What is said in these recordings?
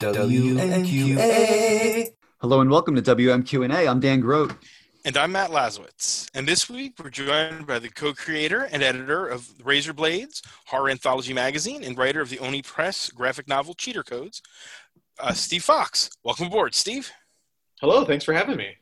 WMQA. Hello and welcome to WMQ&A. I'm Dan Grote. And I'm Matt Lazowitz. And this week we're joined by the co creator and editor of Razor Blades, horror anthology magazine, and writer of the Oni Press graphic novel Cheater Codes, uh, Steve Foxe. Welcome aboard, Steve. Hello, thanks for having me.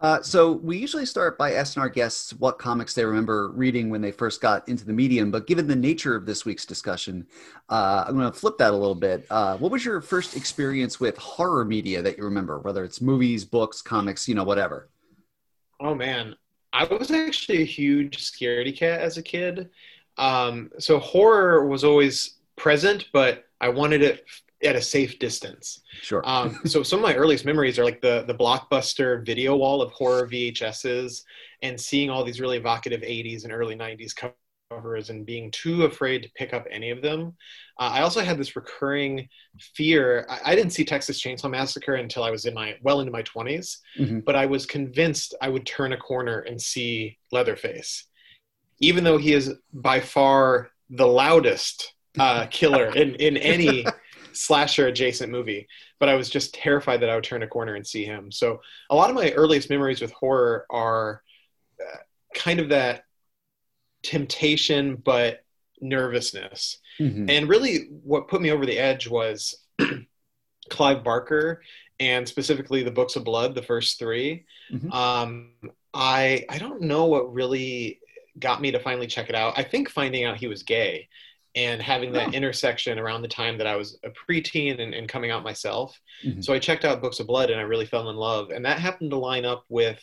Uh, so we usually start by asking our guests what comics they remember reading when they first got into the medium. But given the nature of this week's discussion, uh, I'm going to flip that a little bit. Uh, what was your first experience with horror media that you remember, whether it's movies, books, comics, you know, whatever? Oh man, I was actually a huge scaredy cat as a kid. Um, so horror was always present, but I wanted it at a safe distance. Sure. Um, so some of my earliest memories are like the the blockbuster video wall of horror VHSs and seeing all these really evocative 80s and early 90s covers and being too afraid to pick up any of them. Uh, I also had this recurring fear. I, I, didn't see Texas Chainsaw Massacre until I was in my well into my 20s, mm-hmm. but I was convinced I would turn a corner and see Leatherface, even though he is by far the loudest uh, killer in in any slasher adjacent movie, but I was just terrified that I would turn a corner and see him. So a lot of my earliest memories with horror are uh, kind of that temptation, but nervousness. Mm-hmm. And really, what put me over the edge was Clive Barker and specifically the Books of Blood, the first 3 mm-hmm. um, I I don't know what really got me to finally check it out. I think finding out he was gay and having that oh. intersection around the time that I was a preteen and, and coming out myself. Mm-hmm. So I checked out Books of Blood and I really fell in love. And that happened to line up with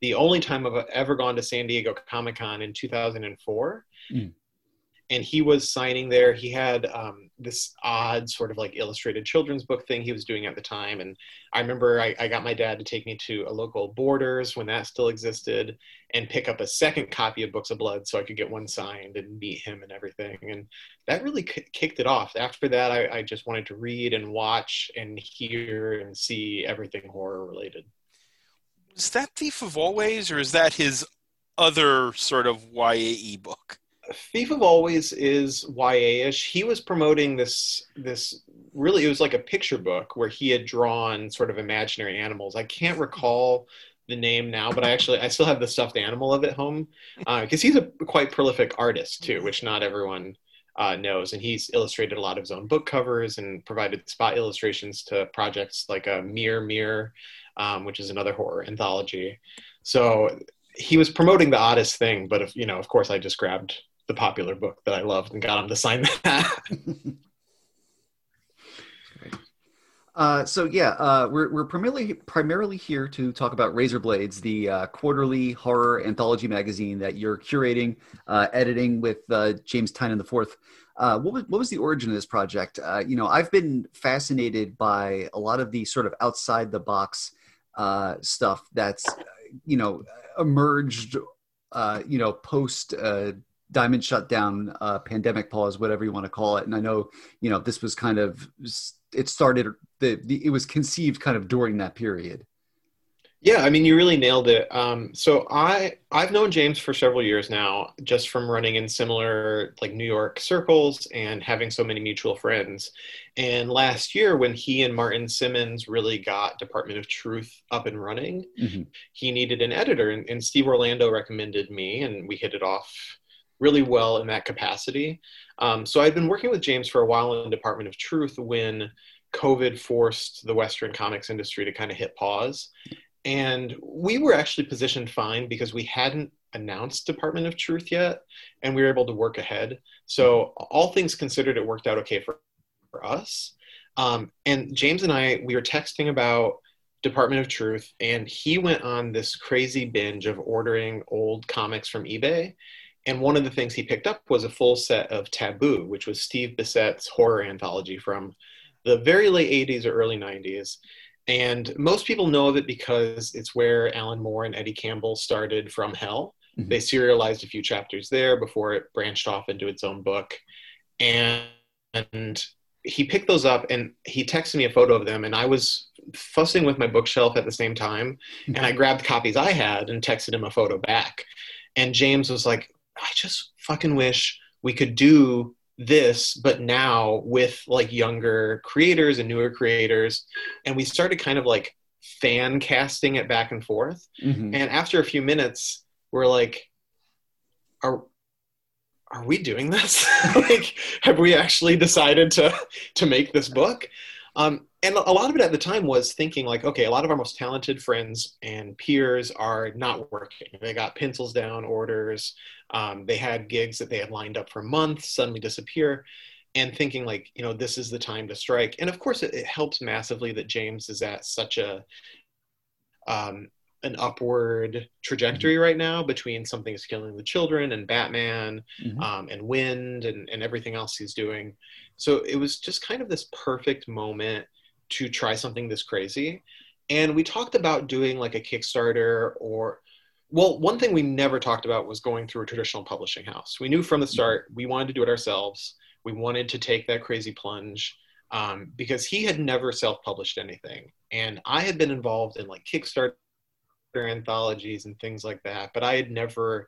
the only time I've ever gone to San Diego Comic Con in 2004. Mm and he was signing there. He had um, this odd sort of like illustrated children's book thing he was doing at the time. And I remember I, I, got my dad to take me to a local Borders when that still existed and pick up a second copy of Books of Blood so I could get one signed and meet him and everything. And that really k- kicked it off. After that, I, I just wanted to read and watch and hear and see everything horror related. Is that Thief of Always or is that his other sort of YAE book? Thief of Always is YA-ish. He was promoting this this really it was like a picture book where he had drawn sort of imaginary animals. I can't recall the name now, but I actually I still have the stuffed animal of it home because uh, he's a quite prolific artist too, which not everyone uh, knows. And he's illustrated a lot of his own book covers and provided spot illustrations to projects like a Mirror Mirror, um, which is another horror anthology. So he was promoting the oddest thing, but if you know, of course, I just grabbed the popular book that I loved and got him to sign that. Uh, so yeah, uh, we're we're primarily primarily here to talk about Razor Blades, the uh, quarterly horror anthology magazine that you're curating, uh, editing with uh, James the Fourth. Uh, what was what was the origin of this project? you know, I've been fascinated by a lot of the sort of outside the box stuff that's you know emerged, you know, post diamond shutdown, pandemic pause, whatever you want to call it. And I know, you know, this was kind of it started the, the it was conceived kind of during that period. Yeah, I mean, you really nailed it. Um, so I I've known James for several years now, just from running in similar like New York circles and having so many mutual friends. And last year, when he and Martin Simmonds really got Department of Truth up and running, mm-hmm. he needed an editor, and, and Steve Orlando recommended me, and we hit it off really well in that capacity. Um, so I'd been working with James for a while in Department of Truth when COVID forced the Western comics industry to kind of hit pause. And we were actually positioned fine because we hadn't announced Department of Truth yet, and we were able to work ahead. So all things considered, it worked out okay for, for us. Um, and James and I, we were texting about Department of Truth, and he went on this crazy binge of ordering old comics from eBay and one of the things he picked up was a full set of Taboo, which was Steve Bissette's horror anthology from the very late 80s or early 90s. And most people know of it because it's where Alan Moore and Eddie Campbell started From Hell. Mm-hmm. They serialized a few chapters there before it branched off into its own book. And, and he picked those up and he texted me a photo of them. And I was fussing with my bookshelf at the same time. And I grabbed copies I had and texted him a photo back. And James was like, I just fucking wish we could do this but now with like younger creators and newer creators. And we started kind of like fan casting it back and forth. Mhm. and after a few minutes we're like are are we doing this? Like have we actually decided to to make this book? Um, and a lot of it at the time was thinking like okay a lot of our most talented friends and peers are not working. They got pencils down orders um, they had gigs that they had lined up for months suddenly disappear and thinking like you know this is the time to strike. And of course it, it helps massively that james is at such a um, an upward trajectory right now between something is killing the children and batman Mhm. um, and Wynd and, and everything else he's doing. So it was just kind of this perfect moment to try something this crazy. And we talked about doing like a kickstarter or well one thing we never talked about was going through a traditional publishing house. We knew from the start we wanted to do it ourselves. We wanted to take that crazy plunge um, because he had never self-published anything. And i had been involved in like kickstarter anthologies and things like that but i had never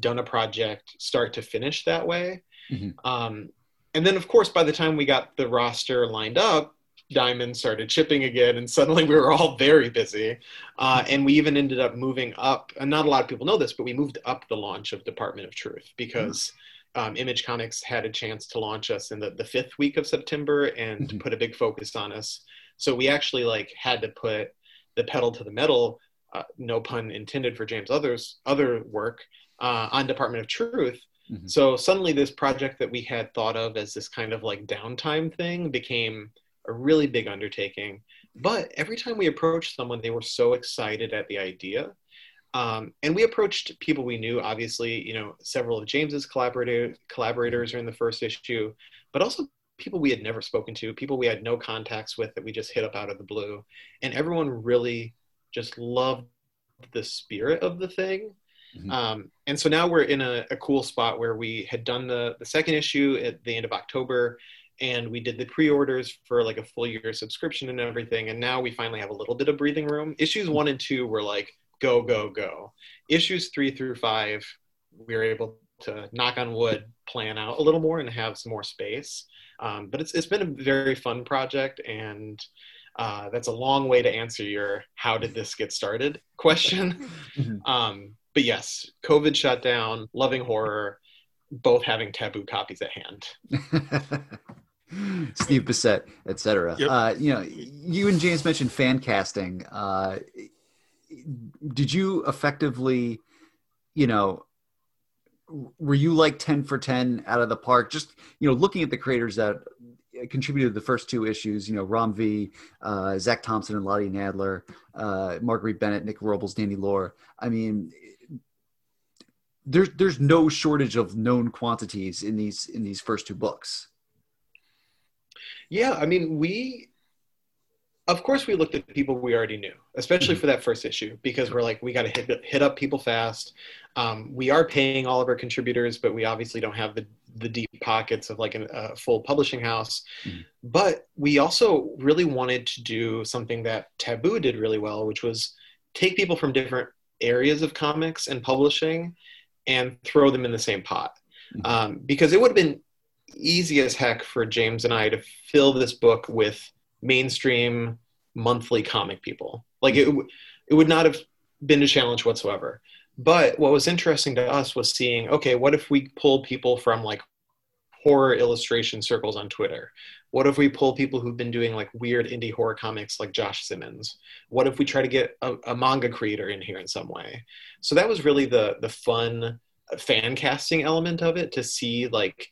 done a project start to finish that way. Mhm. um, and then of course by the time we got the roster lined up diamond started shipping again and suddenly we were all very busy. Uh, and we even ended up moving up and not a lot of people know this but we moved up the launch of department of truth because um, image comics had a chance to launch us in the, the fifth week of september and Mhm. put a big focus on us. So we actually like had to put the pedal to the metal uh, no pun intended for james others other work uh, on department of truth. Mhm. so suddenly this project that we had thought of as this kind of like downtime thing became a really big undertaking. But every time we approached someone they were so excited at the idea. Um, and we approached people we knew obviously you know several of james's collaborator, collaborators are in the first issue but also people we had never spoken to people we had no contacts with that we just hit up out of the blue. And everyone really just loved the spirit of the thing. Mhm. um, and so now we're in a, a cool spot where we had done the, the second issue at the end of october and we did the pre-orders for like a full year subscription and everything and now we finally have a little bit of breathing room. Issues one and two were like go go go. Issues three through five we were able to knock on wood plan out a little more and have some more space. Um, but it's, it's been a very fun project and uh, that's a long way to answer your how did this get started? question. Mhm. um, but yes covid shut down loving horror both having taboo copies at hand Steve Bissette, etc. Yep. Uh, you know, you and James mentioned fan casting. Uh, did you effectively, you know, were you like ten for ten out of the park? Just you know, looking at the creators that contributed the first two issues. You know, Ram V, uh, Zac Thompson, and Lonnie Nadler, uh, Marguerite Bennett, Nick Robles, Danny Lore. I mean. There's there's no shortage of known quantities in these in these first two books. Yeah, I mean, we, of course, we looked at people we already knew, especially for that first issue, because we're like, we got to hit hit up people fast. Um, we are paying all of our contributors, but we obviously don't have the the deep pockets of like a full publishing house. Mhm. But we also really wanted to do something that Taboo did really well, which was take people from different areas of comics and publishing and throw them in the same pot. Mhm. Um, because it would have been easy as heck for James and I to fill this book with mainstream monthly comic people. Like it, it would not have been a challenge whatsoever. But what was interesting to us was seeing, okay, what if we pull people from like horror illustration circles on Twitter? What if we pull people who've been doing like weird indie horror comics like Josh Simmons? What if we try to get a, a manga creator in here in some way? So that was really the the fun fan casting element of it to see like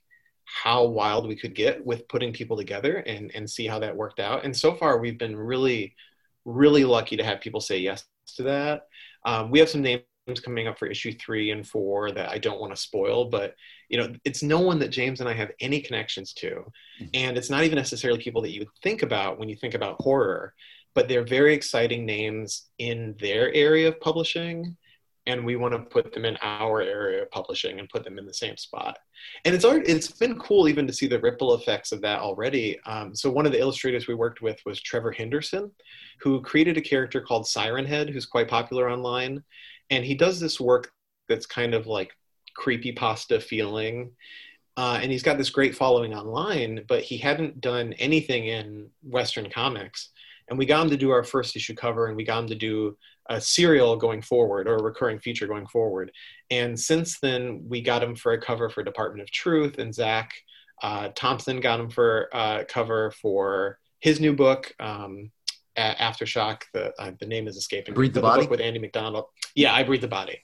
how wild we could get with putting people together and and see how that worked out. And so far we've been really really lucky to have people say yes to that. Um, we have some names coming up for issue three and four that I don't want to spoil, but you know, it's no one that James and I have any connections to, and it's not even necessarily people that you would think about when you think about horror, but they're very exciting names in their area of publishing, and we want to put them in our area of publishing and put them in the same spot. And it's already, it's been cool even to see the ripple effects of that already. Um, so one of the illustrators we worked with was Trevor Henderson, who created a character called Siren Head, who's quite popular online and he does this work that's kind of like creepy pasta feeling Uh, and he's got this great following online, but he hadn't done anything in Western comics. And we got him to do our first issue cover, and we got him to do a serial going forward or a recurring feature going forward. And since then, we got him for a cover for Department of Truth, and Zac uh, Thompson got him for a uh, cover for his new book, um, Aftershock. The uh, the name is escaping. Breathe the, the Body with Andy MacDonald. Yeah, I breathe the body.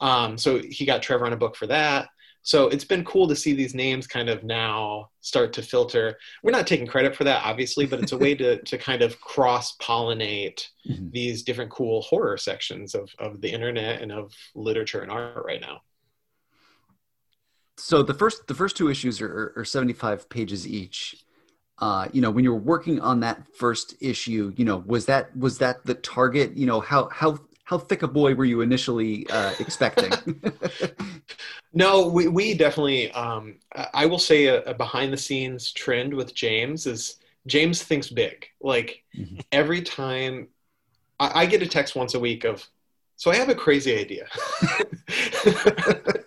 Um, so he got Trevor on a book for that. So it's been cool to see these names kind of now start to filter. We're not taking credit for that, obviously, but it's a way to, to kind of cross pollinate mm-hmm. these different cool horror sections of, of the internet and of literature and art right now. So the first the first two issues are, are 75 pages each. Uh, you know, when you were working on that first issue, you know, was that was that the target? You know, how how how thick a boy were you initially uh, expecting? no, we, we definitely. Um, I will say a, a, behind the scenes trend with James is James thinks big. Like mm-hmm. every time I, I get a text once a week of, so I have a crazy idea.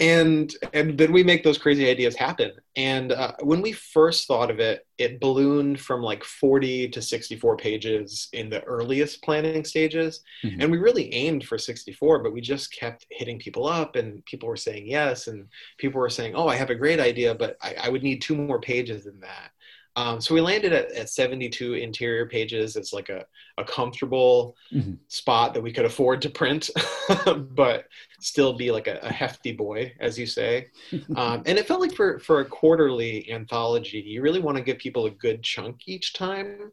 and and then we make those crazy ideas happen. And uh, when we first thought of it it ballooned from like 40 to 64 pages in the earliest planning stages. Mm-hmm. and we really aimed for 64 but we just kept hitting people up and people were saying yes. And people were saying oh i have a great idea but i, I would need two more pages than that um, so we landed at, at 72 interior pages It's like a, a comfortable mm-hmm. spot that we could afford to print, but still be like a, a, hefty boy, as you say. Um, and it felt like for, for a quarterly anthology, you really want to give people a good chunk each time.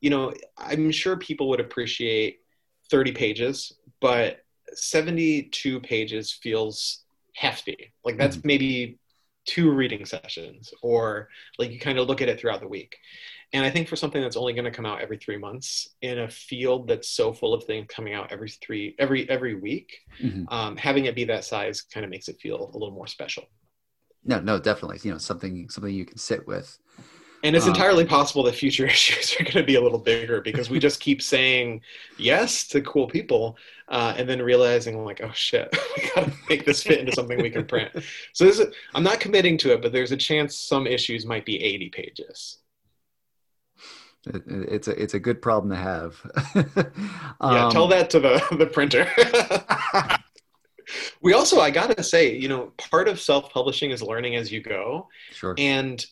You know, I'm sure people would appreciate 30 pages, but 72 pages feels hefty. Like that's mm-hmm. maybe two reading sessions or like you kind of look at it throughout the week. And i think for something that's only going to come out every three months in a field that's so full of things coming out every three every every week mm-hmm. um, having it be that size kind of makes it feel a little more special. No no definitely. You know something something you can sit with. And it's um, entirely possible that future issues are going to be a little bigger because we just keep saying yes to cool people uh, and then realizing like, oh shit, we got to make this fit into something we can print. So this is, I'm not committing to it, but there's a chance some issues might be 80 pages. it's a it's a good problem to have. um, yeah, tell that to the the printer. we also, I gotta say, you know, part of self publishing is learning as you go. Sure. And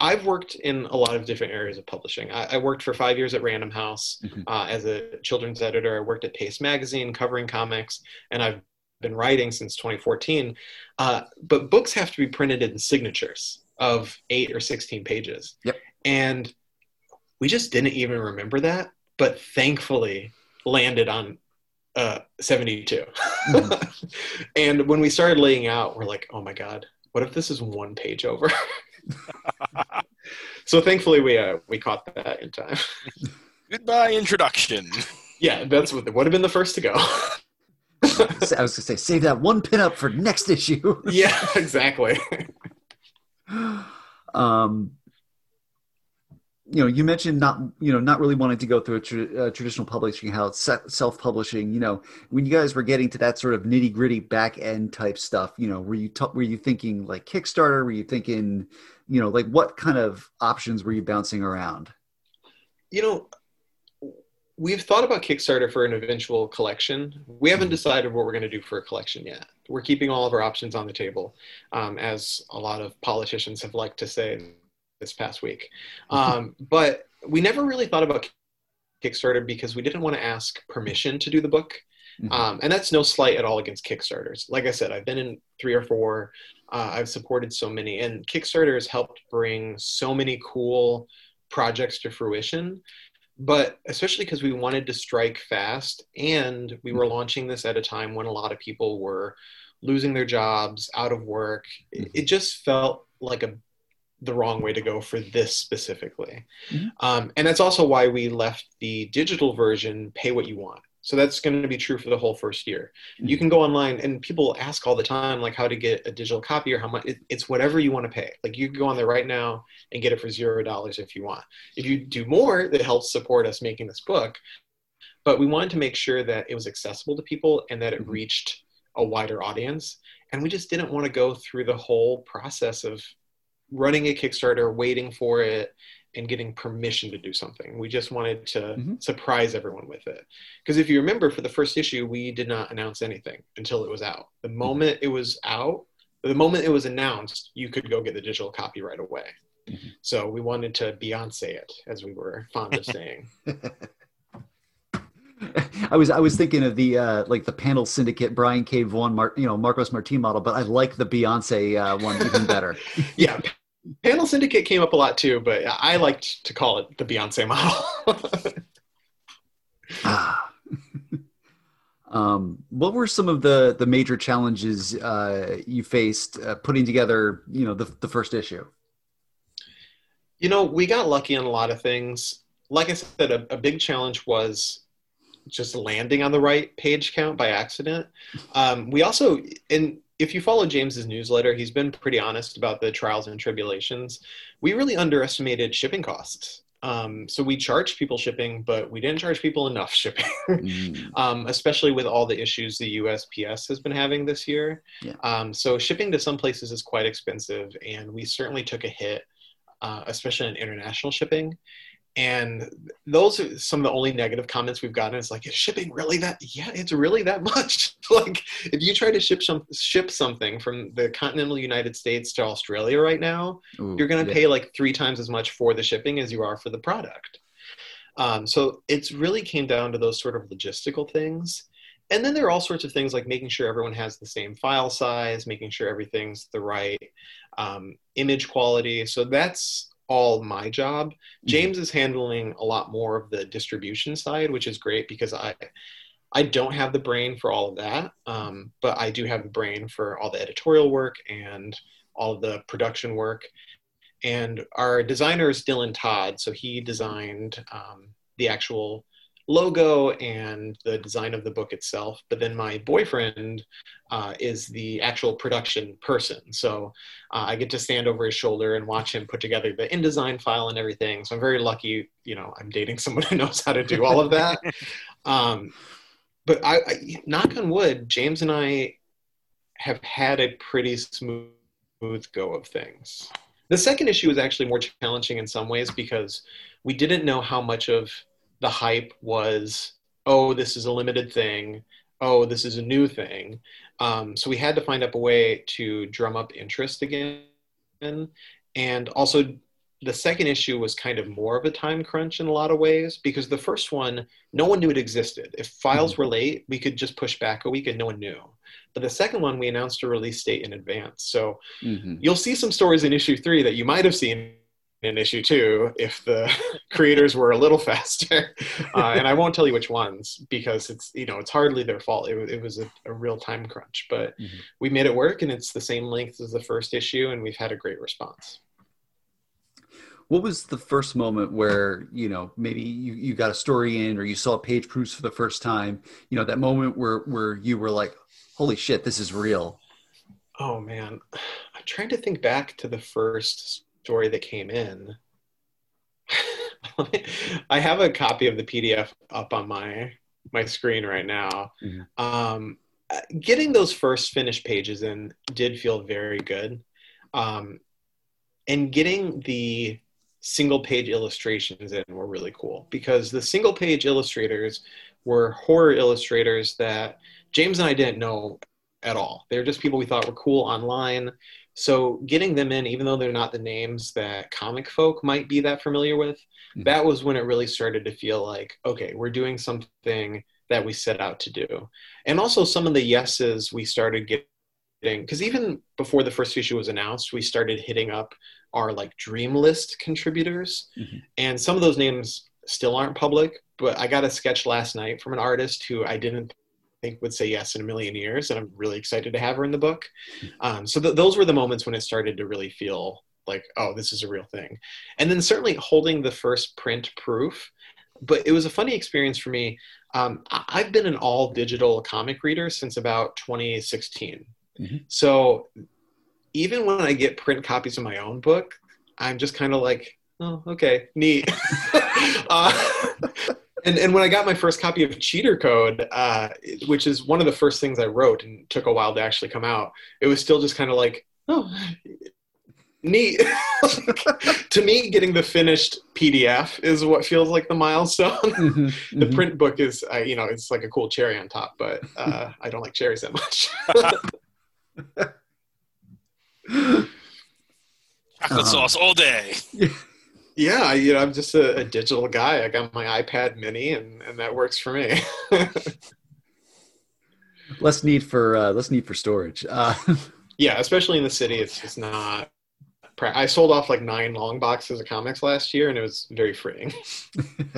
I've worked in a lot of different areas of publishing. I, I worked for five years at Random House mm-hmm. uh, as a children's editor. I worked at Paste Magazine covering comics, and I've been writing since 2014. Uh, but books have to be printed in signatures of eight or 16 pages. Yep. And we just didn't even remember that, but thankfully landed on uh, 72. Mm-hmm. and when we started laying out, we're like, oh my God, what if this is one page over? so thankfully we uh, we caught that in time. Goodbye introduction. Yeah, that's what would have been the first to go. I was gonna say, save that one pinup for next issue. yeah, exactly. um, you know, you mentioned not, you know, not really wanting to go through a tra- uh, traditional publishing house, self-publishing. You know, when you guys were getting to that sort of nitty-gritty back-end type stuff, you know, were you t- were you thinking like Kickstarter? Were you thinking, you know, like what kind of options were you bouncing around? You know, we've thought about Kickstarter for an eventual collection. We haven't mm-hmm. decided what we're going to do for a collection yet. We're keeping all of our options on the table, um, as a lot of politicians have liked to say this past week. Um, but we never really thought about Kickstarter because we didn't want to ask permission to do the book. Mm-hmm. Um, and that's no slight at all against Kickstarters. Like I said, I've been in three or four. Uh, I've supported so many, and Kickstarter has helped bring so many cool projects to fruition. But especially because we wanted to strike fast, and we were launching this at a time when a lot of people were losing their jobs, out of work. It, mm-hmm. it just felt like a the wrong way to go for this specifically. Mm-hmm. Um, and that's also why we left the digital version pay what you want. So that's going to be true for the whole first year. Mm-hmm. You can go online and people ask all the time, like how to get a digital copy or how much. It, it's whatever you want to pay. Like you can go on there right now and get it for zero dollars if you want. If you do more, that helps support us making this book. But we wanted to make sure that it was accessible to people and that it mm-hmm. reached a wider audience. and we just didn't want to go through the whole process of running a Kickstarter, waiting for it, and getting permission to do something. We just wanted to mm-hmm. surprise everyone with it. Because if you remember, for the first issue, we did not announce anything until it was out. The mm-hmm. moment mm-hmm. it was out, the moment it was announced, you could go get the digital copy right away. Mm-hmm. So we wanted to Beyonce it, as we were fond of saying. I was I was thinking of the uh, like the panel syndicate Brian K. Vaughan Mar- you know Marcos Martin model, but I like the Beyonce uh, one even better. yeah, panel syndicate came up a lot too, but I liked to call it the Beyonce model. ah. um, what were some of the the major challenges uh, you faced uh, putting together you know the the first issue? You know, we got lucky on a lot of things. Like I said, a, a big challenge was just landing on the right page count by accident. Um, we also, and if you follow James's newsletter, he's been pretty honest about the trials and tribulations. We really underestimated shipping costs. Um, so we charged people shipping, but we didn't charge people enough shipping, mm. um, especially with all the issues the USPS has been having this year. Yeah. Um, so shipping to some places is quite expensive, and we certainly took a hit, uh, especially in international shipping and those are some of the only negative comments we've gotten. It's like is shipping really that yeah it's really that much. Like if you try to ship some ship something from the continental united states to australia right now Ooh, you're going to yeah. pay like three times as much for the shipping as you are for the product. Um, so it's really came down to those sort of logistical things. And then there are all sorts of things like making sure everyone has the same file size making sure everything's the right um, image quality. So that's all my job. Mm-hmm. James is handling a lot more of the distribution side, which is great because I I don't have the brain for all of that, um, but I do have the brain for all the editorial work and all of the production work. And our designer is Dylan Todd, so he designed um, the actual logo and the design of the book itself. But then my boyfriend uh, is the actual production person. So uh, I get to stand over his shoulder and watch him put together the InDesign file and everything. So I'm very lucky, you know, I'm dating someone who knows how to do all of that. um, but I, I, knock on wood, James and I have had a pretty smooth go of things. The second issue is actually more challenging in some ways because we didn't know how much of the hype was, oh, this is a limited thing. Oh, this is a new thing. Um, so we had to find up a way to drum up interest again. And also, the second issue was kind of more of a time crunch in a lot of ways because the first one, no one knew it existed. If files mm-hmm. were late, we could just push back a week and no one knew. But the second one, we announced a release date in advance. So mm-hmm. you'll see some stories in issue three that you might have seen in issue two if the creators were a little faster. Uh, and i won't tell you which ones because it's you know it's hardly their fault. It, it was a, a, real time crunch but mm-hmm. we made it work and it's the same length as the first issue and we've had a great response. What was the first moment where you know maybe you, you got a story in or you saw page proofs for the first time you know that moment where where you were like holy shit this is real. Oh man. I'm trying to think back to the first story that came in. I have a copy of the PDF up on my my screen right now. Mm-hmm. Um, getting those first finished pages in did feel very good, um, and getting the single page illustrations in were really cool because the single page illustrators were horror illustrators that James and I didn't know at all. They're just people we thought were cool online so getting them in, even though they're not the names that comic folk might be that familiar with, mm-hmm. that was when it really started to feel like, okay, we're doing something that we set out to do. And also some of the yeses we started getting, because even before the first issue was announced, we started hitting up our like dream list contributors. Mm-hmm. And some of those names still aren't public, but I got a sketch last night from an artist who I didn't think would say yes in a million years, and I'm really excited to have her in the book. Um, so th- those were the moments when it started to really feel like, oh, this is a real thing. And then certainly holding the first print proof, but it was a funny experience for me. Um, I've been an all digital comic reader since about 2016. Mm-hmm. So even when I get print copies of my own book, I'm just kind of like, oh, okay, neat. uh, and and when I got my first copy of Cheater Code, uh, which is one of the first things I wrote and took a while to actually come out, it was still just kind of like, oh, neat. to me, getting the finished PDF is what feels like the milestone. Mhm, the mhm. print book is, uh, you know, it's like a cool cherry on top, but uh, I don't like cherries that much. Chocolate Uh-huh. sauce all day. yeah, I- you know, I'm just a, a digital guy. I got my iPad Mini, and and that works for me. less need for uh, less need for storage. Uh, yeah, especially in the city, it's just not. pra- I sold off like nine long boxes of comics last year, and it was very freeing.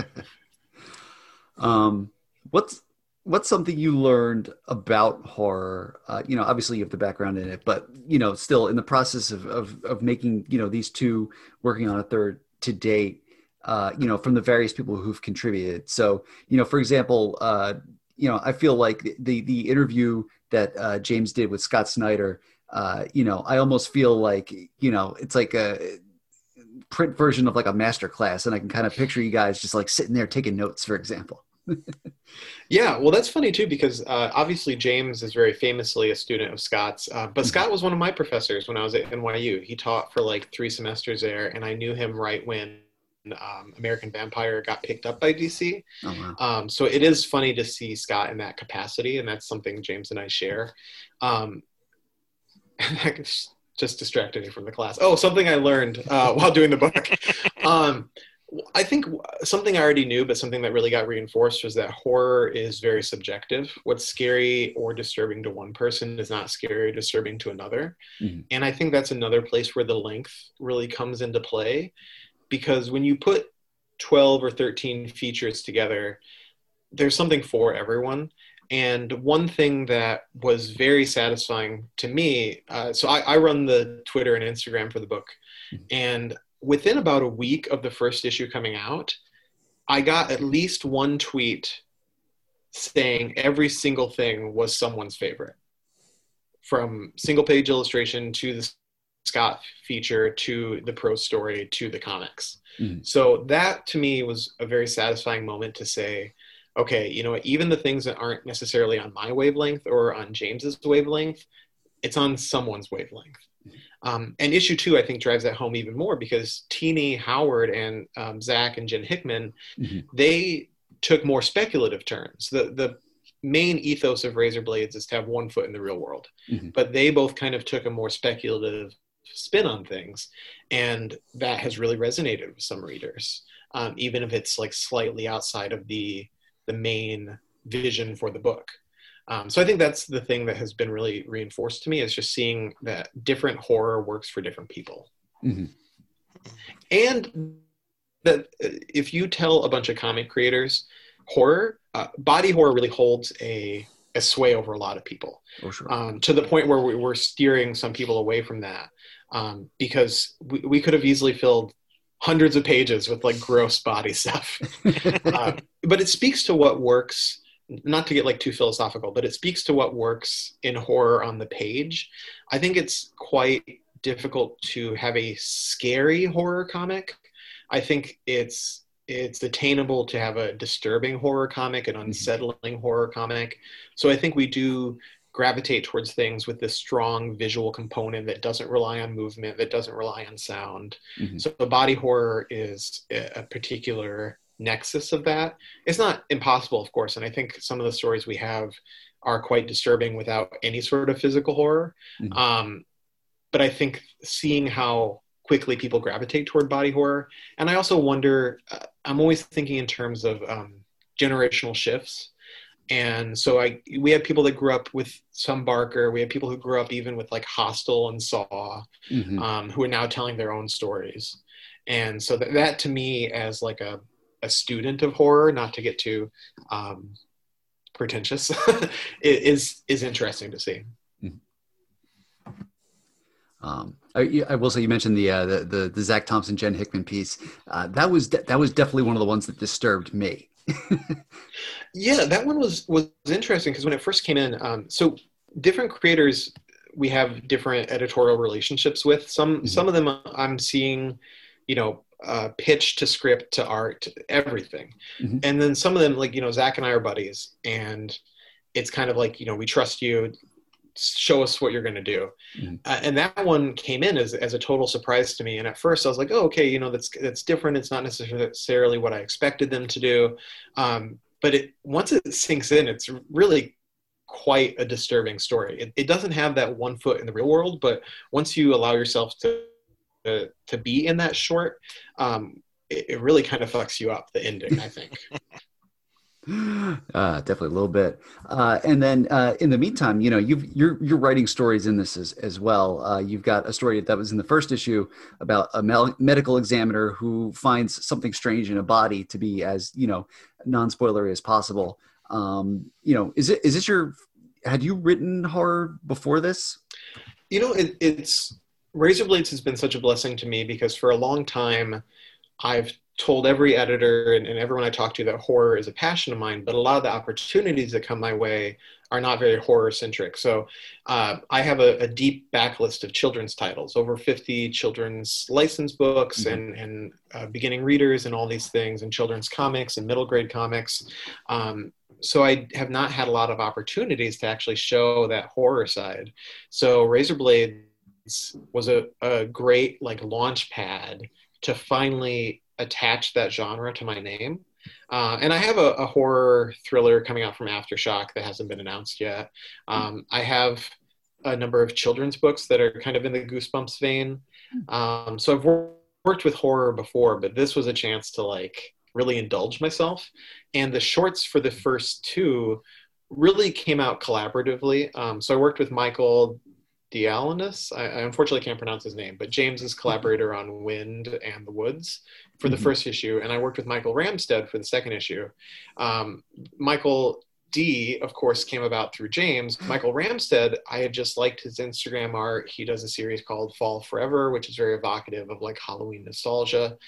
um, what's what's something you learned about horror? Uh, you know, obviously you have the background in it, but you know, still in the process of of, of making you know these two working on a third to date. Uh, you know, from the various people who've contributed. So, you know, for example, uh, you know, I feel like the the interview that uh, James did with Scott Snyder. Uh, you know, I almost feel like you know it's like a print version of like a master class, and I can kind of picture you guys just like sitting there taking notes, for example. Yeah, well, that's funny too because uh, obviously James is very famously a student of Scott's, uh, but Scott was one of my professors when I was at NYU. He taught for like three semesters there, and I knew him right when um, American Vampire got picked up by DC. Oh wow. Um, so it is funny to see Scott in that capacity, and that's something James and I share. Um, that just distracted me from the class. Oh, something I learned uh, while doing the book. I think something I already knew, but something that really got reinforced was that horror is very subjective. What's scary or disturbing to one person is not scary or disturbing to another. Mhm. And I think that's another place where the length really comes into play because when you put 12 or 13 features together, there's something for everyone. And one thing that was very satisfying to me, uh, so I, I run the Twitter and Instagram for the book, and within about a week of the first issue coming out, I got at least one tweet saying every single thing was someone's favorite. From single page illustration to the Scott feature to the prose story to the comics. Mhm. So that to me was a very satisfying moment to say, okay, you know, what, even the things that aren't necessarily on my wavelength or on James's wavelength, it's on someone's wavelength. Um, and issue two, I think, drives that home even more because Tini Howard and um, Zac and Jen Hickman, Mhm. they took more speculative turns. The the main ethos of Razor Blades is to have one foot in the real world, Mhm. but they both kind of took a more speculative spin on things, and that has really resonated with some readers, um, even if it's like slightly outside of the the main vision for the book. Um, so I think that's the thing that has been really reinforced to me is just seeing that different horror works for different people, Mhm. and that uh, if you tell a bunch of comic creators horror, uh, body horror really holds a a sway over a lot of people Oh sure. um, to the point where we, we're steering some people away from that um, because we, we could have easily filled hundreds of pages with like gross body stuff uh, but it speaks to what works not to get like too philosophical but it speaks to what works in horror on the page. I think it's quite difficult to have a scary horror comic. I think it's it's attainable to have a disturbing horror comic an unsettling horror comic. So i think we do gravitate towards things with this strong visual component that doesn't rely on movement that doesn't rely on sound. Mhm. so body horror is a particular nexus of that. It's not impossible, of course, and I think some of the stories we have are quite disturbing without any sort of physical horror. Mhm. Um, but I think seeing how quickly people gravitate toward body horror, and I also wonder. Uh, I'm always thinking in terms of um, generational shifts. And so I, we have people that grew up with some Barker. We have people who grew up even with like Hostel and Saw Mhm. um, who are now telling their own stories. And so that, that to me, as like a, a student of horror, not to get too um, pretentious, is is interesting to see. Um, I, I will say you mentioned the, uh, the the the Zac Thompson Jen Hickman piece. Uh, that was de- that was definitely one of the ones that disturbed me. Yeah, that one was was interesting because when it first came in, um, so different creators we have different editorial relationships with. Some Mhm. some of them I'm seeing, you know, uh, pitch to script to art to everything. Mhm. and then some of them like you know zach and i are buddies and it's kind of like you know we trust you. Show us what you're going to do. Mhm. uh, and that one came in as, as a total surprise to me. And at first i was like oh okay you know that's that's different. It's not necessarily what i expected them to do. Um, but it once it sinks in it's really quite a disturbing story. It, it doesn't have that one foot in the real world but once you allow yourself to to, to be in that short um, it, it really kind of fucks you up the ending i think Uh, definitely a little bit. Uh, and then uh, in the meantime, you know, you've, you're you're writing stories in this as, as well. Uh, you've got a story that was in the first issue about a mel- medical examiner who finds something strange in a body to be as you know non-spoilery as possible. Um, you know, is it is this your? Had you written horror before this? You know, it, it's Razor Blades has been such a blessing to me because for a long time, I've told every editor and, and everyone I talk to that horror is a passion of mine, but a lot of the opportunities that come my way are not very horror centric. So uh, I have a, a, deep backlist of children's titles, over 50 children's license books Mhm. and, and uh, beginning readers and all these things, and children's comics and middle grade comics. Um, so I have not had a lot of opportunities to actually show that horror side. So Razor Was a, a great like launch pad to finally attach that genre to my name. Uh, and I have a, a, horror thriller coming out from Aftershock that hasn't been announced yet. Um, I have a number of children's books that are kind of in the Goosebumps vein. Um, so I've wor- worked with horror before, but this was a chance to like really indulge myself. And the shorts for the first two really came out collaboratively. Um, so I worked with Michael Dialynas. I, I, unfortunately can't pronounce his name, but James is collaborator on Wynd and the Woods for the Mhm. first issue, and I worked with Michael Ramstead for the second issue. Um, Michael D, of course, came about through James. Michael Ramstead, I had just liked his Instagram art. He does a series called Fall Forever, which is very evocative of like Halloween nostalgia.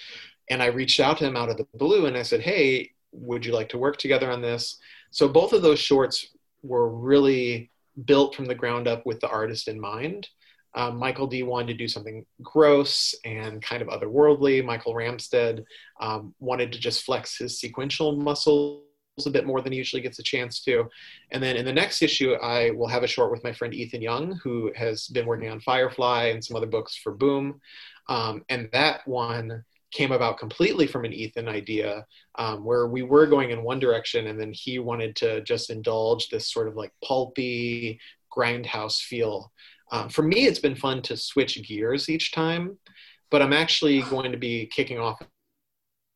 And I reached out to him out of the blue and I said, Hey, would you like to work together on this? So both of those shorts were really built from the ground up with the artist in mind. Um, Michael D wanted to do something gross and kind of otherworldly. Michael Ramstead um, wanted to just flex his sequential muscles a bit more than he usually gets a chance to. And then in the next issue, I will have a short with my friend Ethan Young, who has been working on Firefly and some other books for Boom. Um, and that one came about completely from an Ethan idea um, where we were going in one direction and then he wanted to just indulge this sort of like pulpy grindhouse feel. Um, for me, it's been fun to switch gears each time, but I'm actually going to be kicking off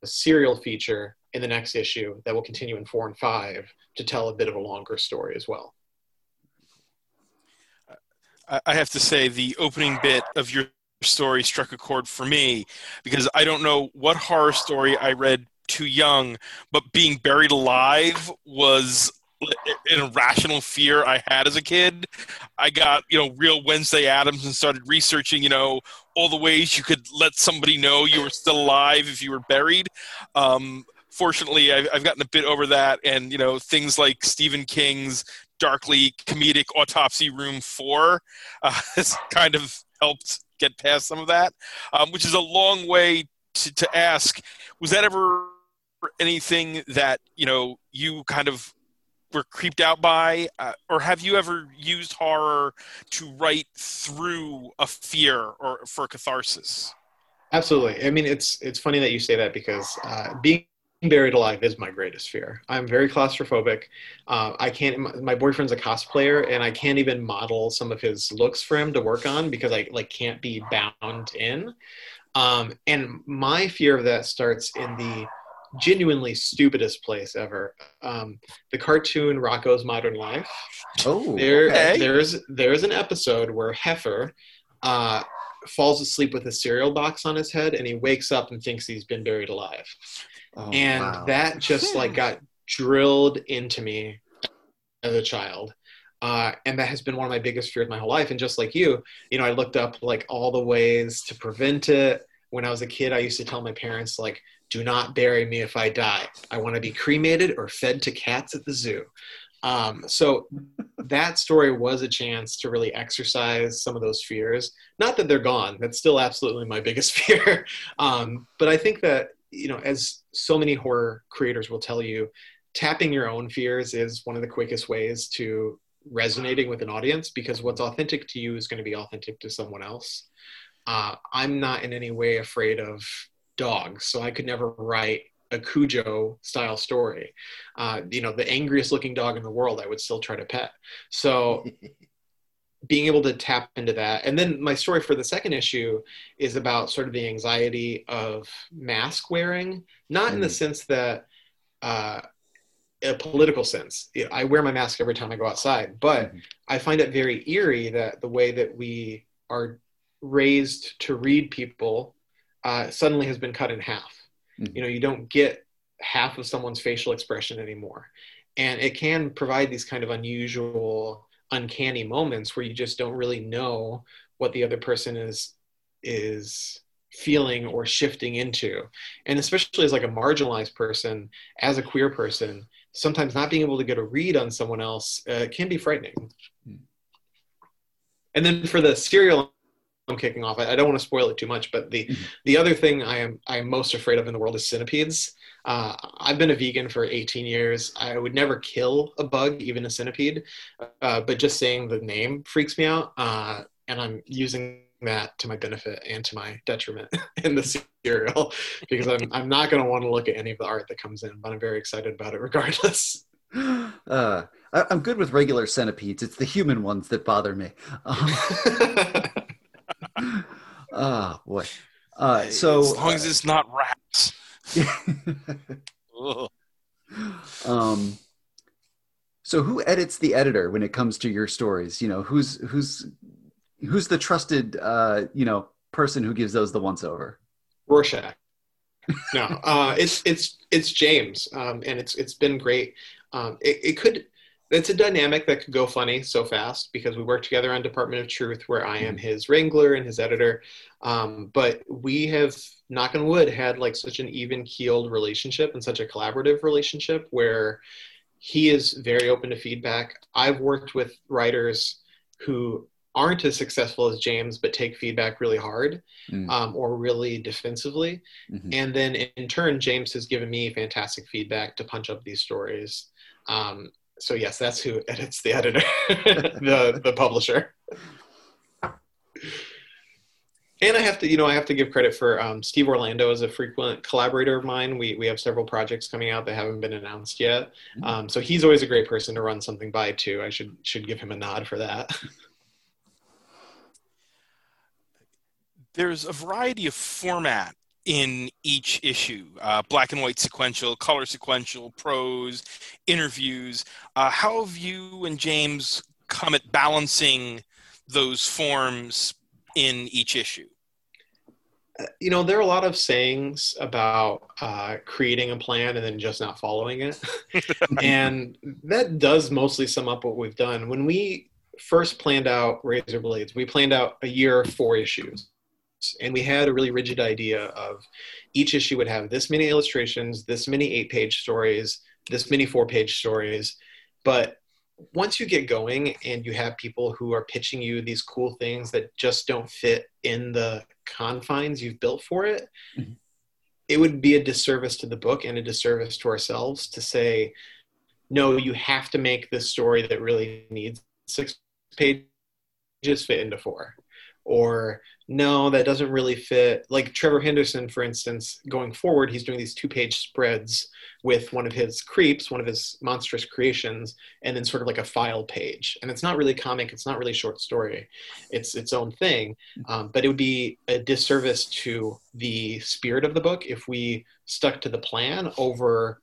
a serial feature in the next issue that will continue in four and five to tell a bit of a longer story as well. I have to say, the opening bit of your story struck a chord for me because I don't know what horror story I read too young, but being buried alive was an irrational fear I had as a kid. I got, you know, real Wednesday Addams and started researching, you know, all the ways you could let somebody know you were still alive if you were buried. Um, fortunately, I've, I've gotten a bit over that, and you know, things like Stephen King's darkly comedic Autopsy Room Four uh, has kind of helped get past some of that, um, which is a long way to, to ask. Was that ever anything that you know you kind of were creeped out by, uh, or have you ever used horror to write through a fear or for catharsis? Absolutely. I mean, it's it's funny that you say that because uh, being buried alive is my greatest fear. I'm very claustrophobic. Uh, I can't. My, my boyfriend's a cosplayer, and I can't even model some of his looks for him to work on because I like can't be bound in. Um, and my fear of that starts in the genuinely stupidest place ever. Um, the cartoon Rocko's Modern Life. Oh, There, okay. there's there's an episode where Heifer uh, falls asleep with a cereal box on his head, and he wakes up and thinks he's been buried alive. Oh, and wow. that just like got drilled into me as a child. Uh, and that has been one of my biggest fears my whole life. And just like you, you know, I looked up like all the ways to prevent it. When I was a kid, I used to tell my parents like, "Do not bury me if I die. I want to be cremated or fed to cats at the zoo." Um, so that story was a chance to really exercise some of those fears. Not that they're gone; that's still absolutely my biggest fear. Um, but I think that you know, as so many horror creators will tell you, tapping your own fears is one of the quickest ways to resonating with an audience because what's authentic to you is going to be authentic to someone else. Uh, I'm not in any way afraid of dogs, so I could never write a Cujo style story. Uh, you know, the angriest looking dog in the world, I would still try to pet. So being able to tap into that. And then my story for the second issue is about sort of the anxiety of mask wearing, not mm. in the mm. sense that, uh, a political sense. I wear my mask every time I go outside, but mm-hmm. I find it very eerie that the way that we are raised to read people uh, suddenly has been cut in half. Mm-hmm. You know, you don't get half of someone's facial expression anymore. And it can provide these kind of unusual, uncanny moments where you just don't really know what the other person is is feeling or shifting into. And especially as like a marginalized person, as a queer person, sometimes not being able to get a read on someone else uh, can be frightening. Hmm. And then for the serial I'm kicking off, I, I, don't want to spoil it too much, but the mm-hmm. the other thing I am I am most afraid of in the world is centipedes. Uh, I've been a vegan for 18 years. I would never kill a bug, even a centipede, uh, but just saying the name freaks me out, uh, and I'm using that to my benefit and to my detriment in the serial because I'm I'm not going to want to look at any of the art that comes in, but I'm very excited about it regardless. Uh, I, am good with regular centipedes. It's the human ones that bother me. Um, oh boy. Uh, so as long as it's not rats. um. So who edits the editor when it comes to your stories? You know, who's who's who's the trusted uh, you know person who gives those the once over? Rorschach. No, uh, it's it's it's James, um, and it's it's been great. Um, it, it could it's a dynamic that could go funny so fast because we work together on Department of Truth, where I am his wrangler and his editor. Um, but we have, knock on wood, had like such an even keeled relationship and such a collaborative relationship where he is very open to feedback. I've worked with writers who aren't as successful as James, but take feedback really hard mm. um, or really defensively. Mm-hmm. And then in turn, James has given me fantastic feedback to punch up these stories. Um, so yes, that's who edits the editor, the the publisher. And I have to, you know, I have to give credit for um, Steve Orlando is a frequent collaborator of mine. We we have several projects coming out that haven't been announced yet. Mm-hmm. Um, so he's always a great person to run something by too. I should should give him a nod for that. There's a variety of format in each issue uh, black and white sequential color sequential prose interviews. Uh, how have you and james come at balancing those forms in each issue? Uh, you know there are a lot of sayings about uh, creating a plan and then just not following it. And that does mostly sum up what we've done. When we first planned out razor blades we planned out a year four issues and we had a really rigid idea of each issue would have this many illustrations this many eight page stories this many four page stories but once you get going and you have people who are pitching you these cool things that just don't fit in the confines you've built for it mm-hmm. it would be a disservice to the book and a disservice to ourselves to say no you have to make this story that really needs six pages fit into four or no, that doesn't really fit. Like Trevor Henderson, for instance, going forward, he's doing these two page spreads with one of his creeps, one of his monstrous creations, and then sort of like a file page. And it's not really comic, it's not really short story, it's its own thing. Um, but it would be a disservice to the spirit of the book if we stuck to the plan over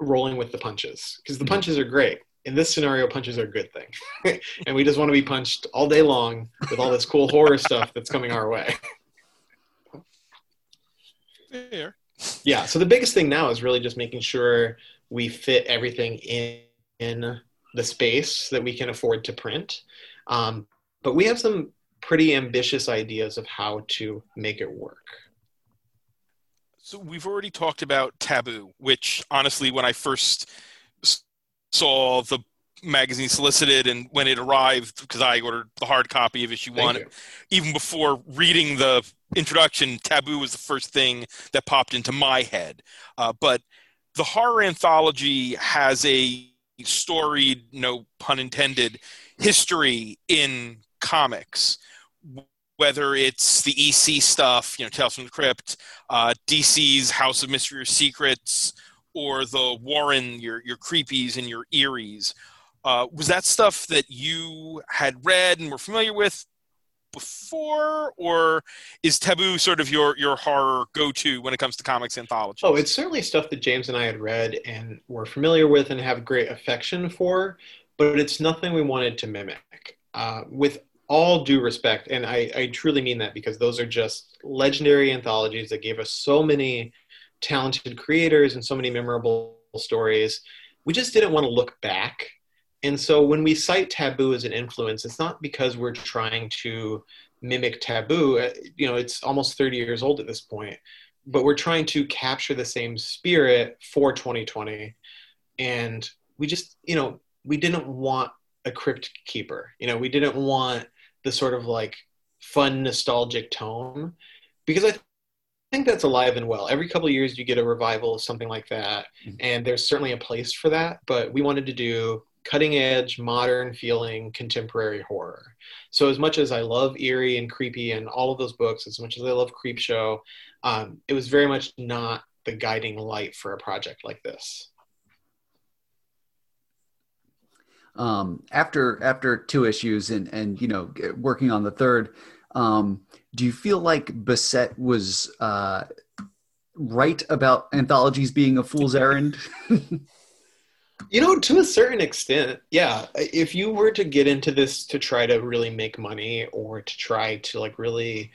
rolling with the punches, because the mm-hmm. punches are great in this scenario, punches are a good thing. and we just want to be punched all day long with all this cool horror stuff that's coming our way. Fair. Yeah. So the biggest thing now is really just making sure we fit everything in, in the space that we can afford to print. Um, but we have some pretty ambitious ideas of how to make it work. So we've already talked about Taboo, which honestly, when I first saw the magazine solicited, and when it arrived, because I ordered the hard copy of issue Thank one, you. even before reading the introduction, Taboo was the first thing that popped into my head. Uh, but the horror anthology has a storied, no pun intended, history in comics. Whether it's the EC stuff, you know, Tales from the Crypt, uh, DC's House of Mystery or Secrets, or the Warren, your your creepies and your eerie's. Uh, was that stuff that you had read and were familiar with before, or is Taboo sort of your your horror go to when it comes to comics anthology? Oh, it's certainly stuff that James and I had read and were familiar with and have great affection for, but it's nothing we wanted to mimic. Uh, with all due respect, and I, I truly mean that because those are just legendary anthologies that gave us so many talented creators and so many memorable stories. We just didn't want to look back. And so when we cite Taboo as an influence, it's not because we're trying to mimic Taboo. Uh, You know, it's almost 30 years old at this point, but we're trying to capture the same spirit for 2020. And we just, you know, we didn't want a crypt keeper. You know, we didn't want the sort of like fun, nostalgic tone because I think that's alive and well. Every couple years, you get a revival of something like that, Mhm. and there's certainly a place for that. But we wanted to do cutting edge, modern feeling, contemporary horror. So as much as I love eerie and creepy and all of those books, as much as I love Creepshow, um, it was very much not the guiding light for a project like this. um, after after two issues and and you know working on the third um, do you feel like Bissette was uh, right about anthologies being a fool's errand You know, to a certain extent, yeah. If you were to get into this to try to really make money or to try to like really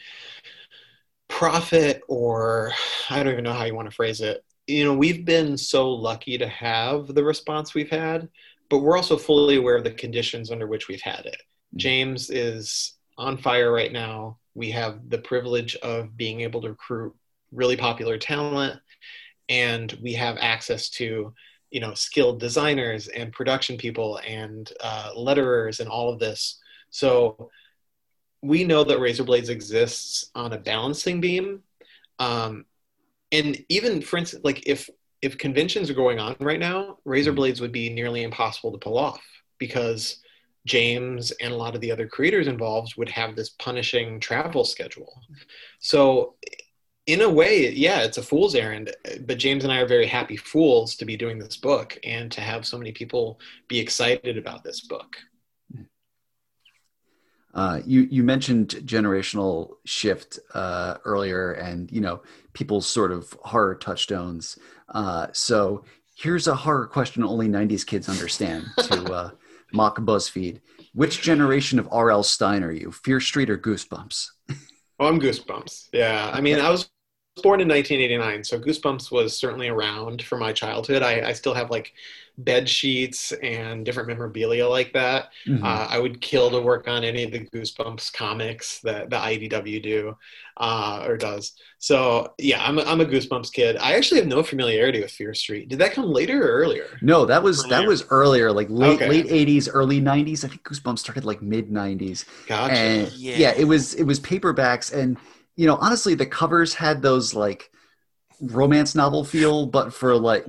profit, or I don't even know how you want to phrase it, you know, we've been so lucky to have the response we've had, but we're also fully aware of the conditions under which we've had it. James is on fire right now. We have the privilege of being able to recruit really popular talent, and we have access to you know skilled designers and production people and uh, letterers and all of this. So we know that razor blades exists on a balancing beam. Um, and even for instance like if if conventions are going on right now razor blades would be nearly impossible to pull off because james and a lot of the other creators involved would have this punishing travel schedule so in a way, yeah, it's a fool's errand. But James and I are very happy fools to be doing this book and to have so many people be excited about this book. Uh, you you mentioned generational shift uh, earlier, and you know people's sort of horror touchstones. Uh, so here's a horror question only '90s kids understand. To uh, mock BuzzFeed, which generation of R.L. Stine are you? Fear Street or Goosebumps? Oh, I'm Goosebumps. Yeah, I mean, I was born in 1989, so Goosebumps was certainly around for my childhood. I, I still have like bed sheets and different memorabilia like that. Mhm. Uh, I would kill to work on any of the Goosebumps comics that the IDW do uh, or does. So yeah, I'm a, I'm a Goosebumps kid. I actually have no familiarity with Fear Street. Did that come later or earlier? No, that was that Earlier. was earlier, like late Okay. late '80s, early '90s. I think Goosebumps started like mid '90s. Gotcha. and Yeah. yeah. it was it was paperbacks and you know honestly the covers had those like romance novel feel but for like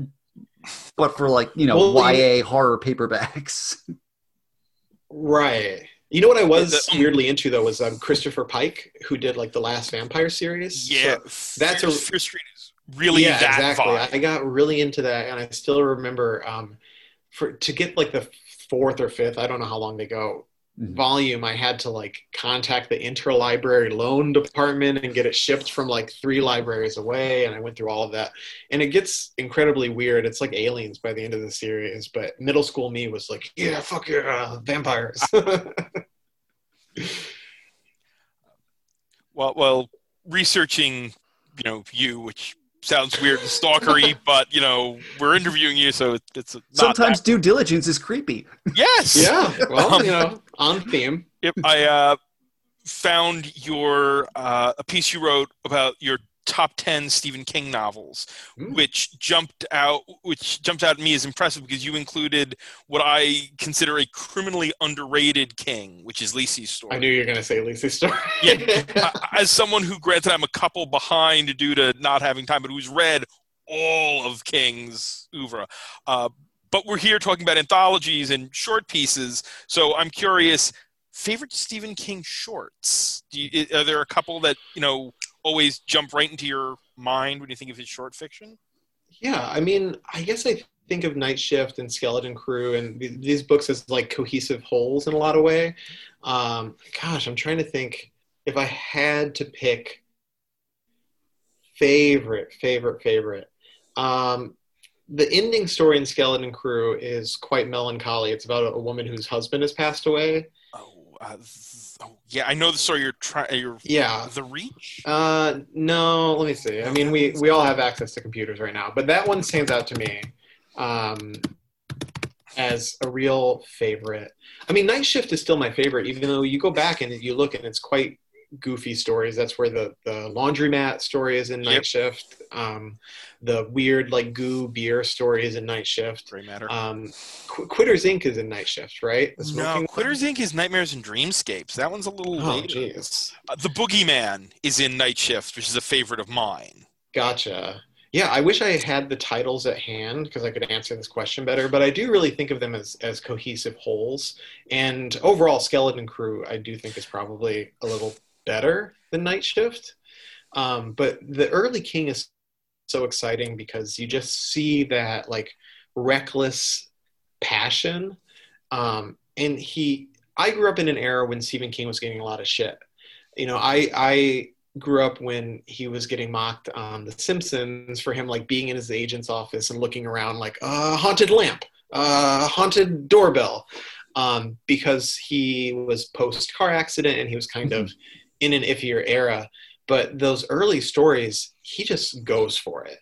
but for like you know Well, ya horror paperbacks right. You know what I was The- um, weirdly into though was um, Christopher Pike, who did like the last Vampire series. Yeah, So- that's Fear, a- Fear Street is really yeah, that exactly. vibe. I got really into that, and I still remember um, for to get like the fourth or fifth. I don't know how long they go. Mhm. Volume, I had to like contact the interlibrary loan department and get it shipped from like three libraries away, and I went through all of that. And it gets incredibly weird. It's like aliens by the end of the series, but middle school me was like, yeah, fuck yeah, vampires. well, well, researching, you know, you, which sounds weird and stalkery, but you know, we're interviewing you, so it- it's not sometimes due diligence is creepy. Yes, yeah, well, Um, you know, on theme. Yep, I uh, found your uh, a piece you wrote about your top 10 Stephen King novels, Mm. which jumped out which jumped out at me as impressive because you included what I consider a criminally underrated King, which is Lisey's story. I knew you were going to say Lisey's story. Yeah. As someone who granted I'm a couple behind due to not having time, but who's read all of King's oeuvre. Uh, but we're here talking about anthologies and short pieces, so I'm curious. Favorite Stephen King shorts? Do you, are there a couple that you know always jump right into your mind when you think of his short fiction? Yeah, I mean, I guess I think of Night Shift and Skeleton Crew and these books as like cohesive wholes in a lot of way. Um, gosh, I'm trying to think if I had to pick favorite, favorite, favorite. Um, the ending story in Skeleton Crew is quite melancholy. It's about a, woman whose husband has passed away. Oh, uh, oh yeah, I know the story you're trying. You're Yeah, the Reach. Uh, no, let me see. I mean, we, we all have access to computers right now, but that one stands out to me um, as a real favorite. I mean, Night Shift is still my favorite, even though you go back and you look and it's quite goofy stories. That's where the, the laundromat story is in Night Yep. Shift. Um, the weird, like, goo beer story is in Night Shift. Gray Matter. Um, Qu- Quitters Inc. is in Night Shift, right? No, smoking Quitters Inc. is Nightmares and Dreamscapes. That one's a little one? Oh, later. Uh, the Boogeyman is in Night Shift, which is a favorite of mine. Gotcha. Yeah, I wish I had the titles at hand because I could answer this question better, but I do really think of them as, as cohesive wholes. And overall, Skeleton Crew, I do think is probably a little better than Night Shift. Um, but the early King is so exciting because you just see that like reckless passion. Um, and he, I grew up in an era when Stephen King was getting a lot of shit. You know, I, I grew up when he was getting mocked on The Simpsons for him like being in his agent's office and looking around like a uh, haunted lamp, uh, haunted doorbell, um, because he was post car accident and he was kind of in an iffier era. But those early stories, he just goes for it,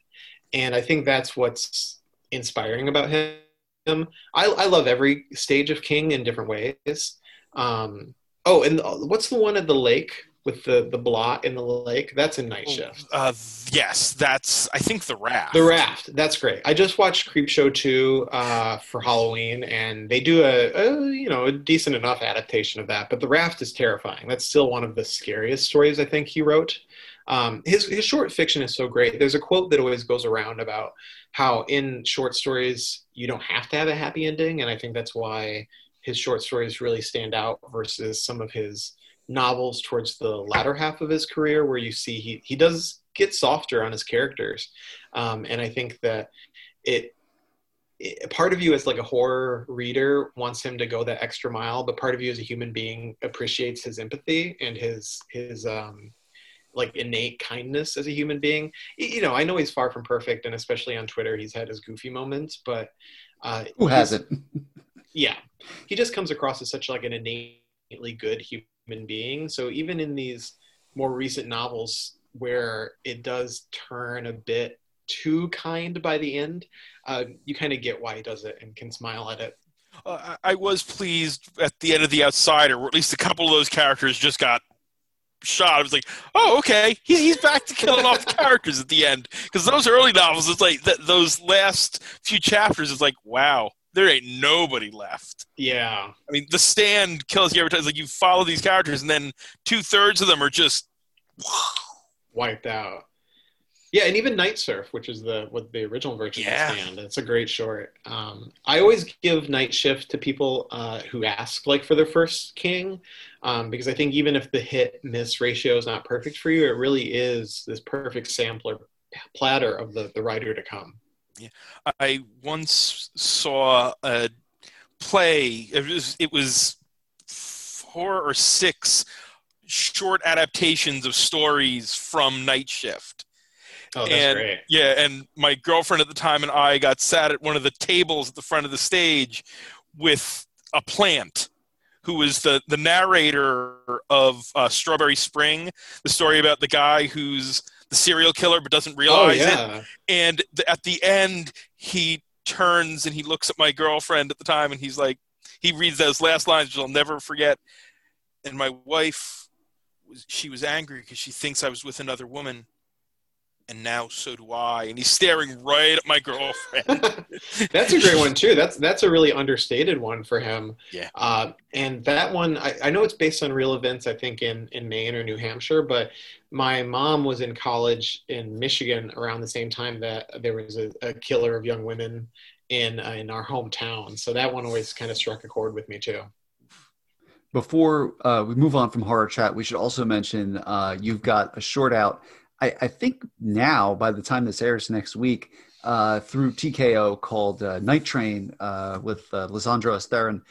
and I think that's what's inspiring about him. I, I love every stage of King in different ways. Um, oh, and what's the one at the lake? With the the blot in the lake. That's a Night Shift. Uh, yes, that's I think the raft. The Raft. That's great. I just watched Creepshow two uh, for Halloween, and they do a, a you know a decent enough adaptation of that. But The Raft is terrifying. That's still one of the scariest stories I think he wrote. Um, his his short fiction is so great. There's a quote that always goes around about how in short stories you don't have to have a happy ending, and I think that's why his short stories really stand out versus some of his novels towards the latter half of his career where you see he, he does get softer on his characters. Um, and i think that it, it part of you as like a horror reader wants him to go that extra mile but part of you as a human being appreciates his empathy and his his um, like innate kindness as a human being. You know i know he's far from perfect and especially on twitter he's had his goofy moments but uh, who hasn't? yeah he just comes across as such like an innately good human human being. So even in these more recent novels where it does turn a bit too kind by the end, uh, you kind of get why he does it and can smile at it. Uh, I was pleased at the end of The Outsider, where at least a couple of those characters just got shot. I was like, oh, okay, he's, he's back to killing off characters at the end. Because those early novels, it's like th- those last few chapters, it's like, wow, there ain't nobody left. Yeah. I mean, the stand kills you every time. It's like you follow these characters, and then two thirds of them are just wiped out. Yeah, and even Night Surf, which is the what the original version Yeah. of the stand. It's a great short. Um, I always give Night Shift to people uh, who ask like for their first King, um, because I think even if the hit miss ratio is not perfect for you, it really is this perfect sampler platter of the the writer to come. I once saw a play. It was, it was four or six short adaptations of stories from Night Shift. Oh, that's and great. yeah, and my girlfriend at the time and I got sat at one of the tables at the front of the stage with a plant who was the the narrator of uh, Strawberry Spring, the story about the guy who's the serial killer but doesn't Oh realize it. and the, at the end he turns and he looks at my girlfriend at the time and he's like he reads those last lines which i'll never forget. And my wife was she was angry because she thinks i was with another woman and now so do I. And he's staring right at my girlfriend. that's a great one too. That's that's a really understated one for him. Yeah. Uh, and that one, I, I know it's based on real events. I think in in Maine or New Hampshire, but my mom was in college in Michigan around the same time that there was a, a killer of young women in uh, in our hometown. So that one always kind of struck a chord with me too. Before uh, we move on from horror chat, we should also mention uh, you've got a short out. I, I, think now, by the time this airs next week, uh, through TKO called uh, Night Train uh, with uh, Lisandro Estherren.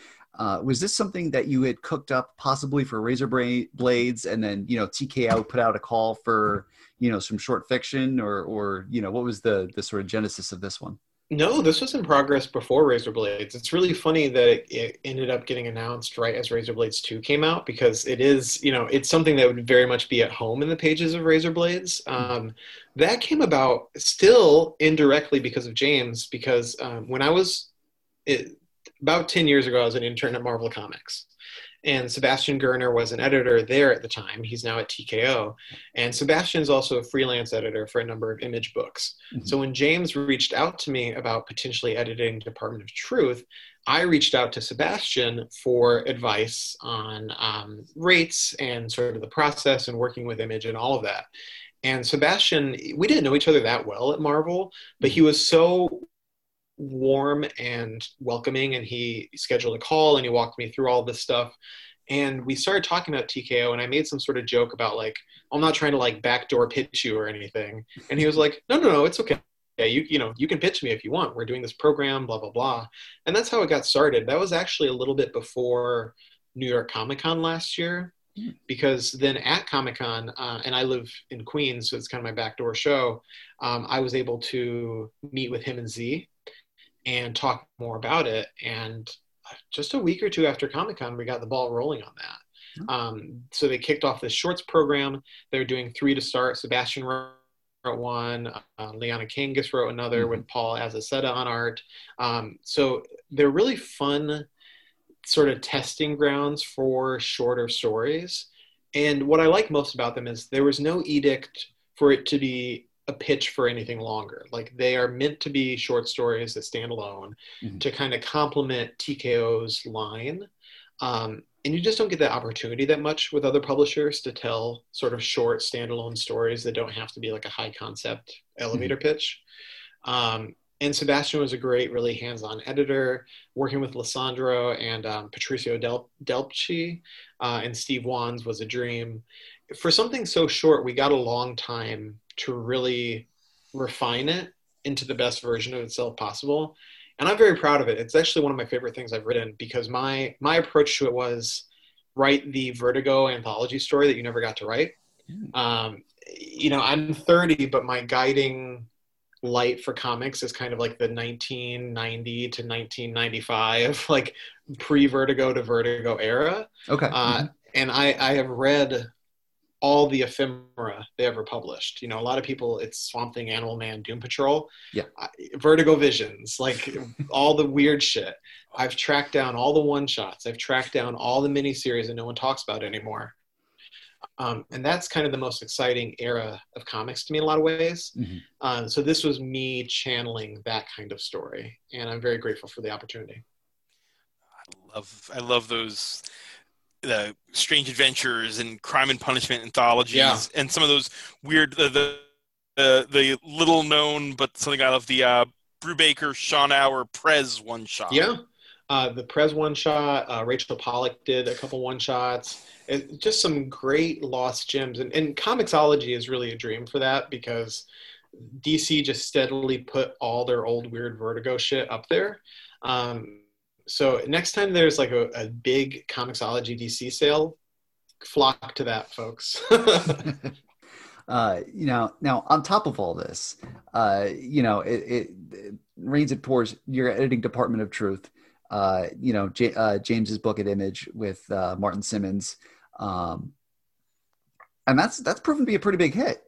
was this something that you had cooked up possibly for Razor Blades, and then you know TKO put out a call for you know some short fiction, or or you know what was the the sort of genesis of this one? No, this was in progress before Razor Blades. It's really funny that it, ended up getting announced right as Razor Blades 2 came out because it is, you know, it's something that would very much be at home in the pages of Razor Blades. Um, that came about still indirectly because of James, because um, when I was it, about 10 years ago, I was an intern at Marvel Comics. And Sebastian Girner was an editor there at the time. He's now at TKO. And Sebastian's also a freelance editor for a number of image books. Mm-hmm. So when James reached out to me about potentially editing Department of Truth, I reached out to Sebastian for advice on um, rates and sort of the process and working with image and all of that. And Sebastian, we didn't know each other that well at Marvel, but he was so warm and welcoming and he scheduled a call and he walked me through all this stuff. And we started talking about TKO and I made some sort of joke about like I'm not trying to like backdoor pitch you or anything. And he was like no no no it's okay. Yeah you you know you can pitch me if you want. We're doing this program blah blah blah. And that's how it got started. That was actually a little bit before New York Comic Con last year hmm. because then at Comic Con, uh, and I live in Queens, so it's kind of my backdoor show. Um, I was able to meet with him and Tze, and talk more about it. And just a week or two after Comic Con, we got the ball rolling on that. Mm-hmm. Um, so they kicked off this shorts program. They're doing three to start. Sebastian wrote one, uh, Liana Kangas wrote another mm-hmm. with Paul Azaceta on art. Um, so they're really fun sort of testing grounds for shorter stories. And what I like most about them is there was no edict for it to be a pitch for anything longer. Like they are meant to be short stories that stand alone mm-hmm. to kind of complement TKO's line. Um, and you just don't get that opportunity that much with other publishers to tell sort of short standalone stories that don't have to be like a high concept elevator mm-hmm. pitch. Um, and Sebastian was a great, really hands-on editor, working with Lisandro and um, Patricio Del- Delpeche, uh, and Steve Wands was a dream. For something so short, we got a long time to really refine it into the best version of itself possible. And I'm very proud of it. It's actually one of my favorite things I've written because my my approach to it was write the Vertigo anthology story that you never got to write. Mm. Um, you know, I'm 30, but my guiding light for comics is kind of like the 1990 to 1995, like pre-Vertigo to Vertigo era. Okay. Uh, mm-hmm. And I, I have read all the ephemera they ever published. You know, a lot of people, it's Swamp Thing, Animal Man, Doom Patrol. Yeah. Vertigo Visions, like all the weird shit. I've tracked down all the one shots. I've tracked down all the miniseries that no one talks about anymore. Um, and that's kind of the most exciting era of comics to me in a lot of ways. Mm-hmm. Um, so this was me channeling that kind of story, and I'm very grateful for the opportunity. I love, I love those the Strange Adventures and Crime and Punishment anthologies, yeah. and some of those weird the the, the, the little known but something out of the uh, Brubaker, Shanower, Prez one shot. Yeah, uh, the Prez one shot. Uh, Rachel Pollack did a couple one shots. It, just some great lost gems, and, and Comixology is really a dream for that because DC just steadily put all their old weird Vertigo shit up there. Um, so next time there's like a, a big Comixology DC sale, flock to that, folks. uh, you know, now on top of all this, uh, you know, it, it, it rains it pours. Your editing department of truth. Uh, you know, J- uh, James's book at Image with uh, Martin Simmonds, um, and that's that's proven to be a pretty big hit.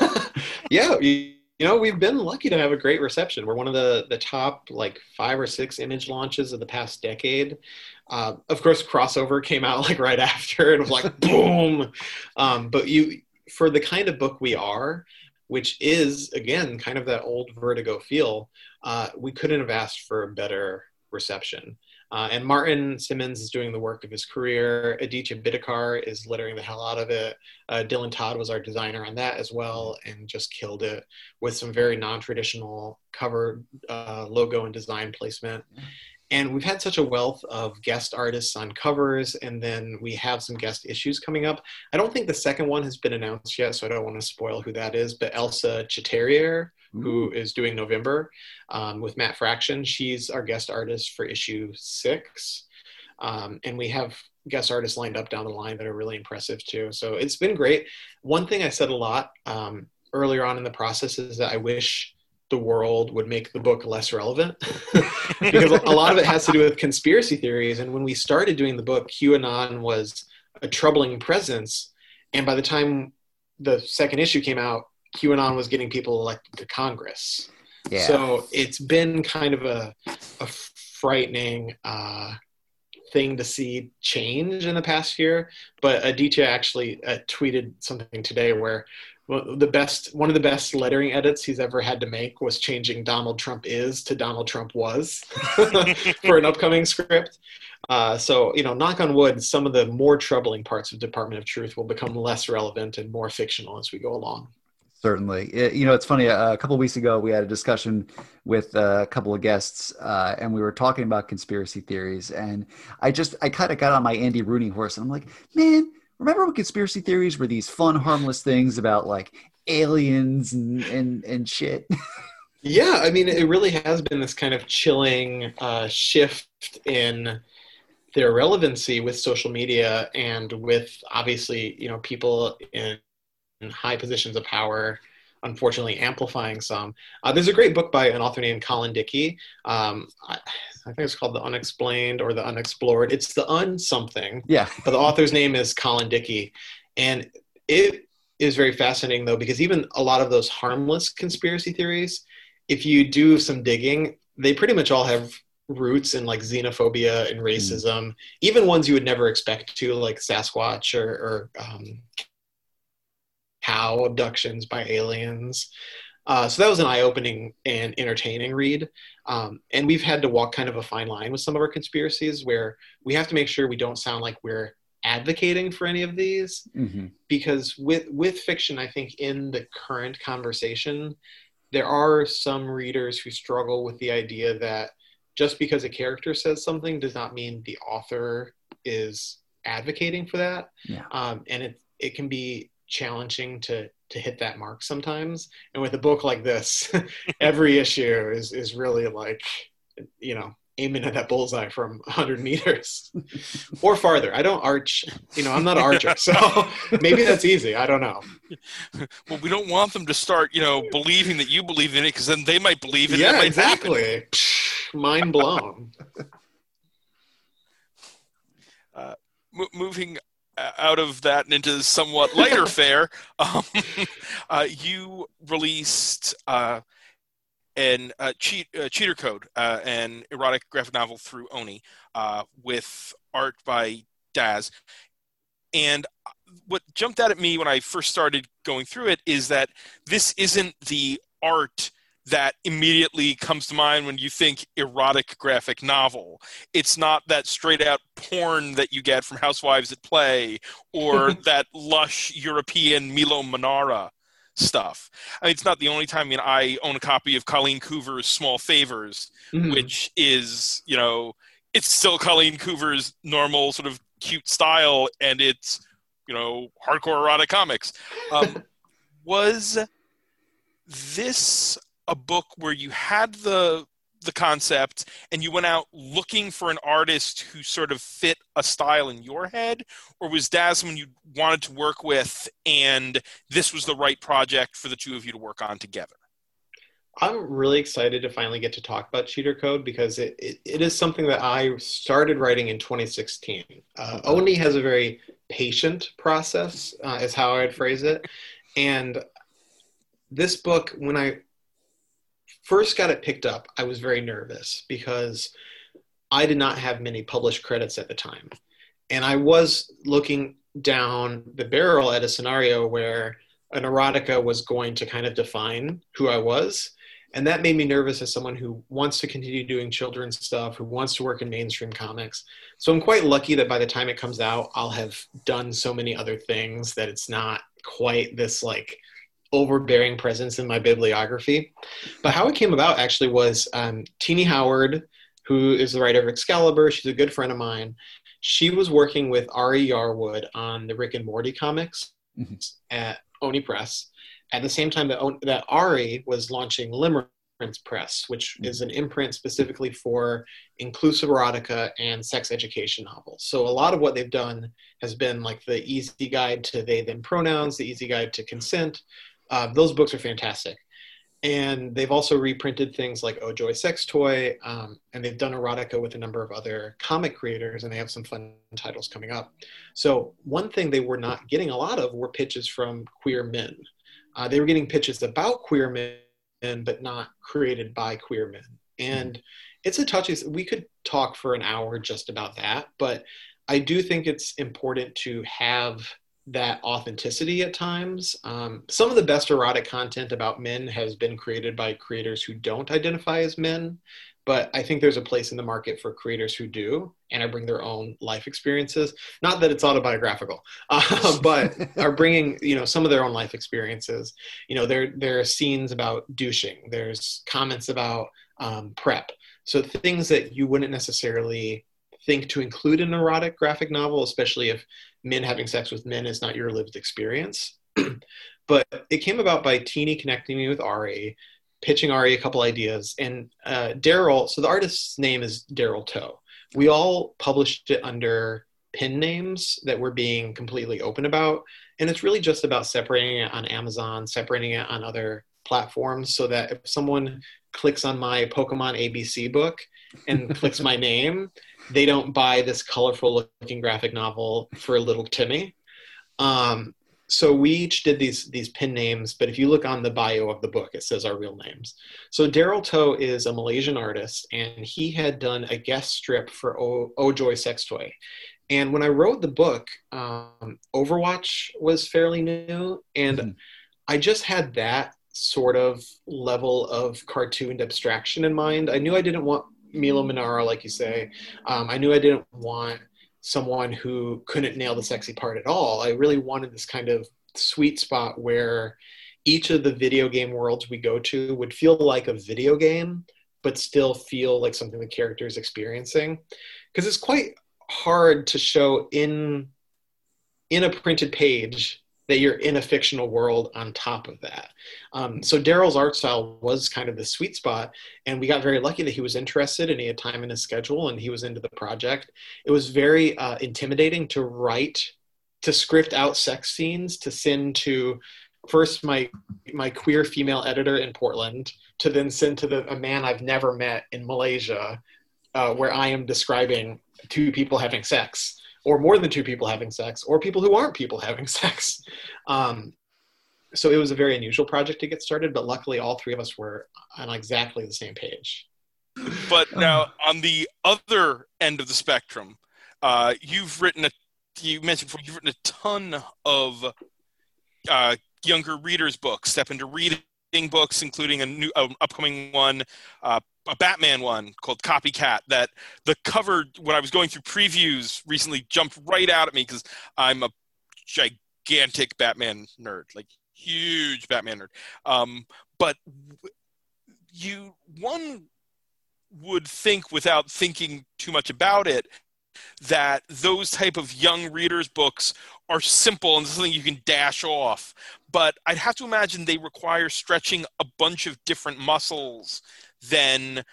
yeah, you, you know we've been lucky to have a great reception we're one of the the top like five or six image launches of the past decade uh, of course crossover came out like right after and was like boom um, but you for the kind of book we are which is again kind of that old Vertigo feel. Uh, we couldn't have asked for a better reception. Uh, and Martin Simmonds is doing the work of his career. Aditya Bidikar is littering the hell out of it. Uh, Dylan Todd was our designer on that as well and just killed it with some very non traditional cover uh, logo and design placement. And we've had such a wealth of guest artists on covers, and then we have some guest issues coming up. I don't think the second one has been announced yet, so I don't want to spoil who that is, but Elsa Charretier who is doing November um, with Matt Fraction. She's our guest artist for issue six. Um, and we have guest artists lined up down the line that are really impressive too. So it's been great. One thing I said a lot um, earlier on in the process is that I wish the world would make the book less relevant because a lot of it has to do with conspiracy theories. And when we started doing the book, QAnon was a troubling presence. And by the time the second issue came out, QAnon was getting people elected to Congress. Yeah. So it's been kind of a, a frightening uh, thing to see change in the past year. But Aditya actually uh, tweeted something today where well, the best one of the best lettering edits he's ever had to make was changing Donald Trump is to Donald Trump was for an upcoming script. Uh, so you know, knock on wood, some of the more troubling parts of Department of Truth will become less relevant and more fictional as we go along. Certainly. It, you know, it's funny. Uh, a couple weeks ago, we had a discussion with uh, a couple of guests, uh, and we were talking about conspiracy theories. And I just, I kind of got on my Andy Rooney horse, and I'm like, man, remember when conspiracy theories were these fun, harmless things about like aliens and and, and shit? yeah, I mean, it really has been this kind of chilling uh, shift in their relevancy with social media and with obviously, you know, people in high positions of power unfortunately amplifying some. Uh, there's a great book by an author named Colin Dickey. Um, I, I, think it's called The Unexplained or The Unexplored. It's the un something. Yeah. but the author's name is Colin Dickey. And it is very fascinating though, because even a lot of those harmless conspiracy theories, if you do some digging, they pretty much all have roots in like xenophobia and hmm. racism, mm. even ones you would never expect to, like Sasquatch or, or um, cow abductions by aliens. Uh, so that was an eye-opening and entertaining read. Um, and we've had to walk kind of a fine line with some of our conspiracies, where we have to make sure we don't sound like we're advocating for any of these, mm-hmm. because with with fiction, I think in the current conversation, there are some readers who struggle with the idea that just because a character says something does not mean the author is advocating for that. Yeah. Um, and it it can be challenging to to hit that mark sometimes. And with a book like this, every issue is is really like you know aiming at that bullseye from 100 meters or farther. I don't arch, you know, I'm not an archer, so maybe that's easy. I don't know. Well, we don't want them to start, you know, believing that you believe in it because then they might believe it. Yeah, exactly. Mind blown. Uh, moving out of that and into somewhat lighter fare, um, uh, you released uh, an uh, cheat, uh, cheater code, uh, an erotic graphic novel through Oni, uh, with art by Daz. And what jumped out at me when I first started going through it is that this isn't the art that immediately comes to mind when you think erotic graphic novel. It's not that straight out porn that you get from Housewives at Play or that lush European Milo Manara stuff. I mean, it's not the only time. I mean, I own a copy of Colleen Coover's Small Favors, mm-hmm. which is, you know, it's still Colleen Coover's normal sort of cute style, and it's, you know, hardcore erotic comics. Um, was this a book where you had the the concept and you went out looking for an artist who sort of fit a style in your head? Or was Daz someone you wanted to work with and this was the right project for the two of you to work on together? I'm really excited to finally get to talk about cheater code because it, it, it is something that i started writing in 2016 uh, oni has a very patient process uh, is how i'd phrase it. And this book when i first got it picked up, I was very nervous because I did not have many published credits at the time. And I was looking down the barrel at a scenario where an erotica was going to kind of define who I was. And that made me nervous as someone who wants to continue doing children's stuff, who wants to work in mainstream comics. So I'm quite lucky that by the time it comes out, I'll have done so many other things that it's not quite this like overbearing presence in my bibliography. But how it came about actually was um, Tini Howard, who is the writer of Excalibur, she's a good friend of mine. She was working with Ari Yarwood on the Rick and Morty comics mm-hmm. at Oni Press at the same time that, that Ari was launching Limerence Press, which mm-hmm. is an imprint specifically for inclusive erotica and sex education novels. So a lot of what they've done has been like the easy guide to they them pronouns, the easy guide to consent. Uh, those books are fantastic. And they've also reprinted things like Oh Joy Sex Toy, um, and they've done erotica with a number of other comic creators, and they have some fun titles coming up. So, one thing they were not getting a lot of were pitches from queer men. Uh, they were getting pitches about queer men, but not created by queer men. And it's a touchy. We could talk for an hour just about that, but I do think it's important to have that authenticity at times. Um, some of the best erotic content about men has been created by creators who don't identify as men but I think there's a place in the market for creators who do and are bring their own life experiences. Not that it's autobiographical, uh, but are bringing you know some of their own life experiences. You know, there there are scenes about douching. There's comments about um, prep. So things that you wouldn't necessarily think to include an erotic graphic novel, especially if men having sex with men is not your lived experience. but it came about by Tini connecting me with Ari pitching Ari a couple ideas. And uh, Daryl, so the artist's name is Daryl Toe. We all published it under pin names that we're being completely open about. And it's really just about separating it on Amazon, separating it on other platforms so that if someone clicks on my Pokemon ABC book and clicks my name, they don't buy this colorful looking graphic novel for little Timmy. Um, so we each did these these pin names, but if you look on the bio of the book, it says our real names. So Daryl Toe is a Malaysian artist, and he had done a guest strip for o, o Joy Sex Toy. And when I wrote the book, um, Overwatch was fairly new, and mm-hmm. I just had that sort of level of cartooned abstraction in mind. I knew I didn't want Milo Manara, like you say. Um, I knew I didn't want someone who couldn't nail the sexy part at all. I really wanted this kind of sweet spot where each of the video game worlds we go to would feel like a video game, but still feel like something the character is experiencing. Because it's quite hard to show in in a printed page that you're in a fictional world on top of that. Um, so Daryl's art style was kind of the sweet spot, and we got very lucky that he was interested and he had time in his schedule and he was into the project. It was very uh, intimidating to write, to script out sex scenes, to send to first my my queer female editor in Portland, to then send to the a man I've never met in Malaysia, uh, where I am describing two people having sex or more than two people having sex, or people who aren't people having sex. Um, so it was a very unusual project to get started, but luckily all three of us were on exactly the same page. But now on the other end of the spectrum, uh, you've written a you mentioned before you've written a ton of uh, younger readers books, step into reading books, including a new uh, upcoming one, uh, a Batman one called Copycat that the cover when I was going through previews recently jumped right out at me because I'm a gigantic Batman nerd, like huge Batman nerd. Um, but you one would think without thinking too much about it that those type of young readers books are simple and something you can dash off. But i'd have to imagine they require stretching a bunch of different muscles than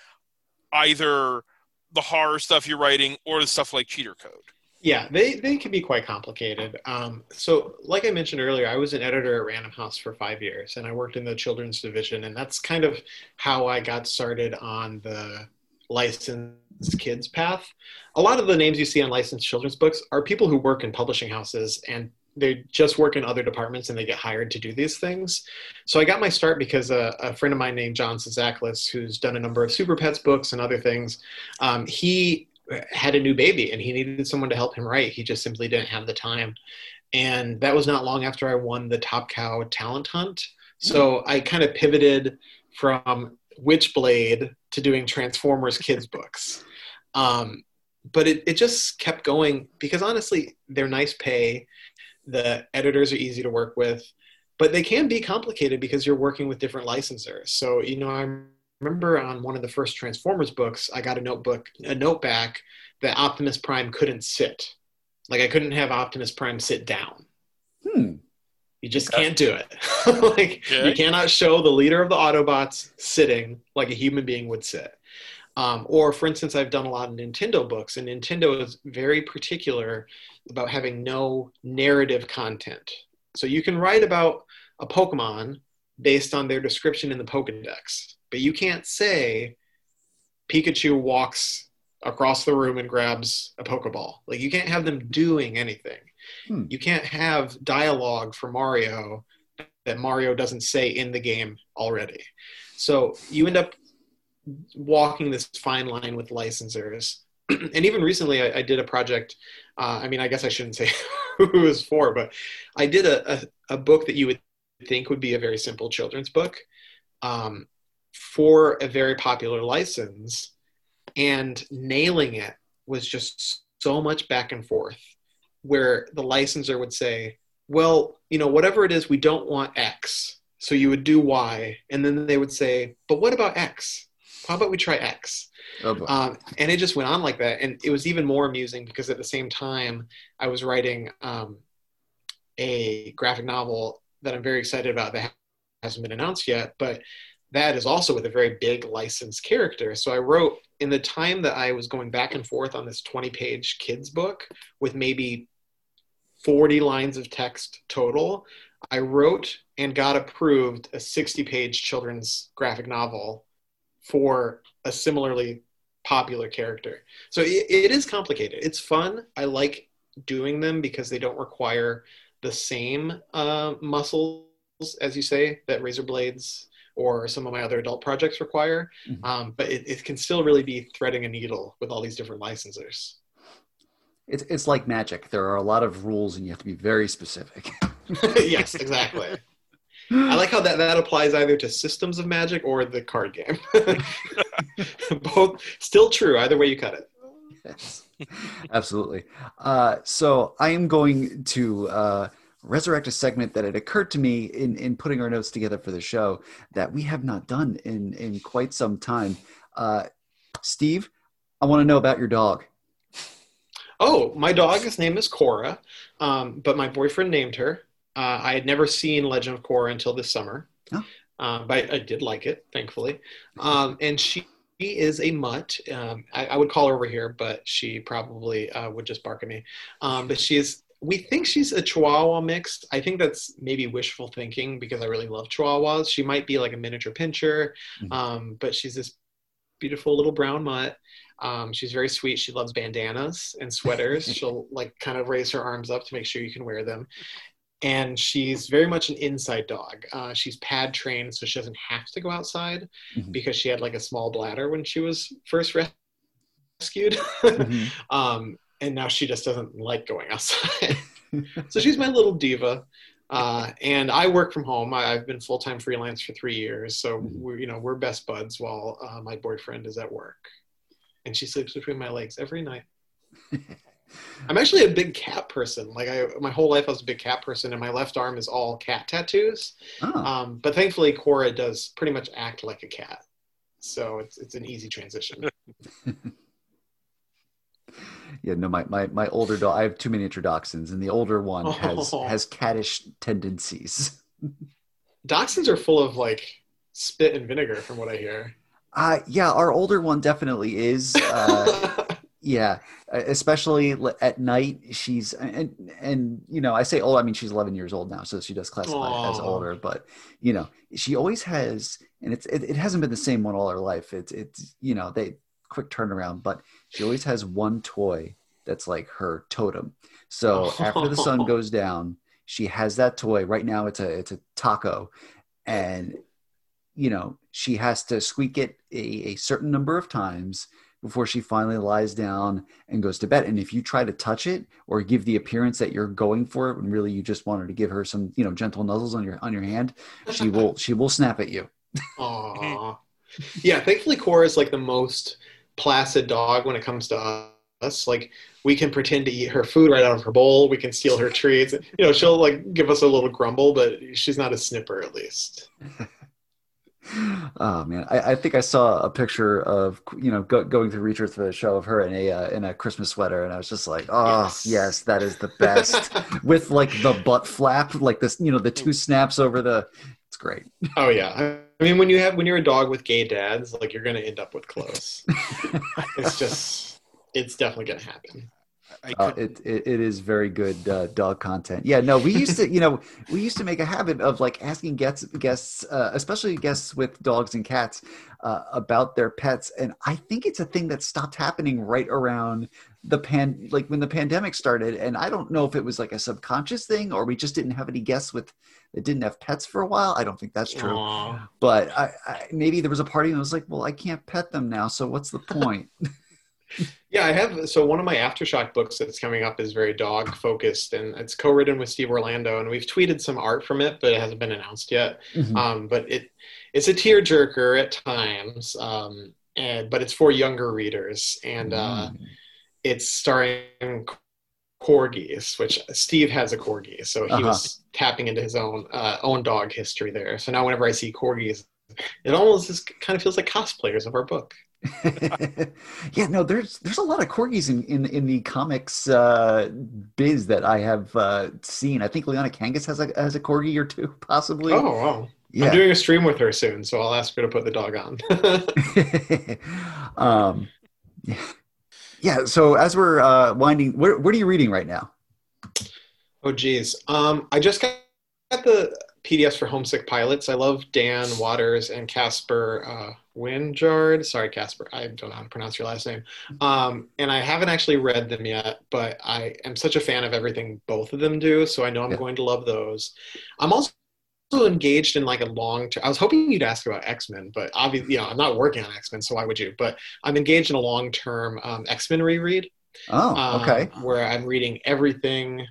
either the horror stuff you're writing or the stuff like cheater code. Yeah they, they can be quite complicated. Um, so like i mentioned earlier i was an editor at random house for five years and i worked in the children's division and that's kind of how i got started on the licensed kids path a lot of the names you see on licensed children's books are people who work in publishing houses and they just work in other departments and they get hired to do these things. So I got my start because a, a friend of mine named John Sazaklis, who's done a number of Super Pets books and other things, um, he had a new baby and he needed someone to help him write. He just simply didn't have the time. and that was not long after I won the Top Cow Talent Hunt. So I kind of pivoted from Witchblade to doing Transformers kids books. Um, but it, it just kept going because honestly, they're nice pay. The editors are easy to work with, but they can be complicated because you're working with different licensors. So, you know, I remember on one of the first Transformers books, I got a notebook, a note back that Optimus Prime couldn't sit. Like I couldn't have Optimus Prime sit down. Hmm. You just can't do it. like Okay. you cannot show the leader of the Autobots sitting like a human being would sit. Um, or, for instance, I've done a lot of Nintendo books, and Nintendo is very particular about having no narrative content. So you can write about a Pokemon based on their description in the Pokedex, but you can't say Pikachu walks across the room and grabs a Pokeball. Like you can't have them doing anything. Hmm. You can't have dialogue for Mario that Mario doesn't say in the game already. So you end up walking this fine line with licensors. and even recently, I, I did a project. Uh, I mean, I guess I shouldn't say who it was for, but I did a, a, a book that you would think would be a very simple children's book um, for a very popular license. And nailing it was just so much back and forth where the licensor would say, well, you know, whatever it is, we don't want X. So you would do Y. And then they would say, but what about X? How about we try X? Oh. Um, and it just went on like that. And it was even more amusing because at the same time, I was writing um, a graphic novel that I'm very excited about that hasn't been announced yet. But that is also with a very big licensed character. So I wrote in the time that I was going back and forth on this 20 page kids book with maybe 40 lines of text total, I wrote and got approved a 60 page children's graphic novel for a similarly popular character. So it, it is complicated. It's fun. I like doing them because they don't require the same uh, muscles, as you say, that razor blades or some of my other adult projects require. Mhm. Um, but it, it can still really be threading a needle with all these different licensors. It's it's like magic. There are a lot of rules, and you have to be very specific. yes, exactly. I like how that, that applies either to systems of magic or the card game. Both still true, either way you cut it. Yes, absolutely. Uh, so I am going to uh, resurrect a segment that had occurred to me in, in putting our notes together for the show that we have not done in, in quite some time. Uh, Steve, I want to know about your dog. Oh, my dog's name is Cora, um, but my boyfriend named her. Uh, I had never seen Legend of Korra until this summer, Oh. uh, but I did like it, thankfully. Um, and she is a mutt. Um, I, I would call her over here, but she probably uh, would just bark at me. Um, but she is. We think she's a Chihuahua mixed. I think that's maybe wishful thinking because I really love Chihuahuas. She might be like a miniature pinscher, Mhm. um, but she's this beautiful little brown mutt. Um, she's very sweet. She loves bandanas and sweaters. She'll like kind of raise her arms up to make sure you can wear them. And she's very much an inside dog. Uh, she's pad trained, so she doesn't have to go outside Mhm. because she had like a small bladder when she was first res- rescued. Mhm. um, and now she just doesn't like going outside. so she's my little diva. Uh, and I work from home. I, I've been full time freelance for three years, so Mhm. we're you know we're best buds while uh, my boyfriend is at work, and she sleeps between my legs every night. I'm actually a big cat person. Like I, my whole life I was a big cat person, and my left arm is all cat tattoos. Oh, Um, but thankfully, Cora does pretty much act like a cat, so it's it's an easy transition. yeah, no, my, my, my older dog, I have two miniature dachshunds, and the older one has, Oh. has cattish tendencies. Dachshunds are full of like spit and vinegar, from what I hear. Uh, yeah, our older one definitely is. Uh, Yeah, especially at night. She's and and you know I say old. I mean she's 11 years old now, so she does classify as older. But you know she always has, and it's it, it hasn't been the same one all her life. It's it's you know they quick turnaround, but she always has one toy that's like her totem. So after the sun goes down, she has that toy. Right now it's a it's a taco, and you know she has to squeak it a, a certain number of times before she finally lies down and goes to bed. And if you try to touch it or give the appearance that you're going for it, when really you just wanted to give her some, you know, gentle nuzzles on your on your hand, she will she will snap at you. Aww. yeah, thankfully Cora is like the most placid dog when it comes to us. Like we can pretend to eat her food right out of her bowl. We can steal her treats. You know, she'll like give us a little grumble, but she's not a snipper at least. oh man, I, I, think I saw a picture of you know go, going through Reacher for the show of her in a uh, in a Christmas sweater, and I was just like, oh yes, yes that is the best with like the butt flap, like this, you know, the two snaps over the. It's great. Oh yeah, I mean when you have when you're a dog with gay dads, like you're gonna end up with clothes. it's just, it's definitely gonna happen. Uh, it, it, it is very good uh, dog content. Yeah, no, we used to, you know, we used to make a habit of like asking guests, guests, uh, especially guests with dogs and cats, uh, about their pets, and I think it's a thing that stopped happening right around the pan, like when the pandemic started. And I don't know if it was like a subconscious thing or we just didn't have any guests with that didn't have pets for a while. I don't think that's true, Aww. but I, I, maybe there was a party and I was like, well, I can't pet them now, so what's the point? yeah, I have. So one of my aftershock books that's coming up is very dog focused, and it's co-written with Steve Orlando, and we've tweeted some art from it, but it hasn't been announced yet. Mm-hmm. Um, but it it's a tearjerker at times, um, and but it's for younger readers, and uh, mm. it's starring corgis, which Steve has a corgi, so he uh-huh. was tapping into his own uh, own dog history there. So now whenever I see corgis, it almost just kind of feels like cosplayers of our book. yeah, no, there's there's a lot of corgis in in, in the comics uh, biz that I have uh, seen. I think Liana Kangas has a has a corgi or two, possibly. Oh wow! Yeah. I'm doing a stream with her soon, so I'll ask her to put the dog on. um, yeah, yeah. So as we're uh, winding, what what are you reading right now? Oh geez, um, I just got the PDFs for Homesick Pilots. I love Dan Watters and Caspar uh, Wijngaard. Sorry, Caspar. I don't know how to pronounce your last name. Um, and I haven't actually read them yet, but I am such a fan of everything both of them do. So I know I'm yeah. going to love those. I'm also engaged in like a long term. I was hoping you'd ask about X Men, but obviously, you know, I'm not working on X Men, so why would you? But I'm engaged in a long term um, X Men reread. Oh, okay. Um, where I'm reading everything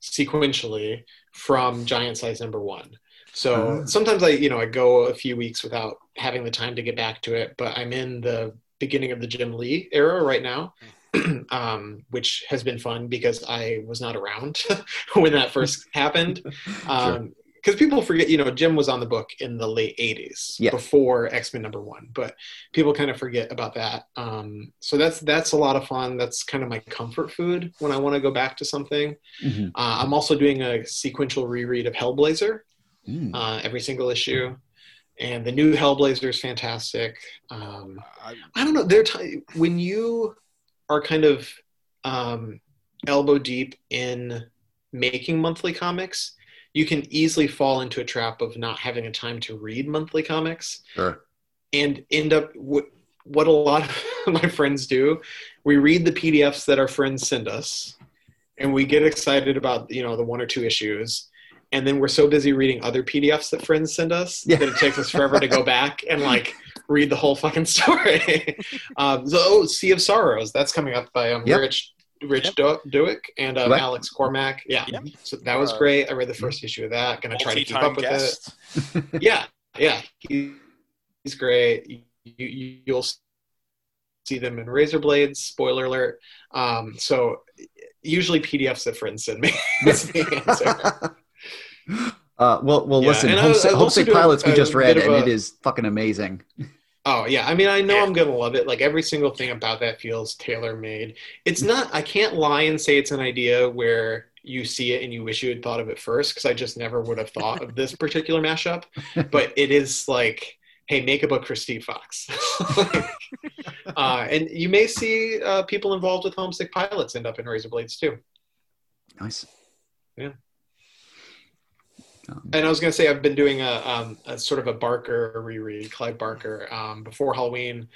sequentially from Giant Size Number One. So uh, sometimes I, you know, I go a few weeks without having the time to get back to it, but I'm in the beginning of the Jim Lee era right now, um, which has been fun because I was not around when that first happened. Um, because people forget, you know, Jim was on the book in the late '80s, yeah. before X Men number one, but people kind of forget about that. Um, so that's that's a lot of fun. That's kind of my comfort food when I want to go back to something. Mm-hmm. Uh, I'm also doing a sequential reread of Hellblazer, mm. uh, every single issue. And the new Hellblazer is fantastic. Um, I don't know. There, t- when you are kind of um, elbow deep in making monthly comics, you can easily fall into a trap of not having a time to read monthly comics, sure. and end up what what a lot of my friends do. We read the PDFs that our friends send us, and we get excited about you know the one or two issues, and then we're so busy reading other PDFs that friends send us yeah. that it takes us forever to go back and like read the whole fucking story. um, so, oh, Sea of Sorrows, that's coming up by um, yep. Rich Rich yep. Douek and um, Alex Cormack. Yeah, yep. so that was great. I read the first issue of that. Going to try to keep up with guest. it. yeah, yeah, he, he's great. You, you, will see them in Razor Blades. Spoiler alert. Um, so usually PDFs that friends send me. the answer. Uh, well, well, yeah, listen, Homesick, Homesick Pilots we just read, and a, it is fucking amazing. Oh yeah, I mean, I know yeah. I'm gonna love it. Like every single thing about that feels tailor made. It's not. I can't lie and say it's an idea where you see it and you wish you had thought of it first, because I just never would have thought of this particular mashup. But it is like, hey, make a book for Steve Foxe. uh, and you may see uh, people involved with Homesick Pilots end up in Razor Blades too. Nice. Yeah. And I was going to say I've been doing a, um, a, sort of a Barker reread, Clive Barker, um, before Halloween.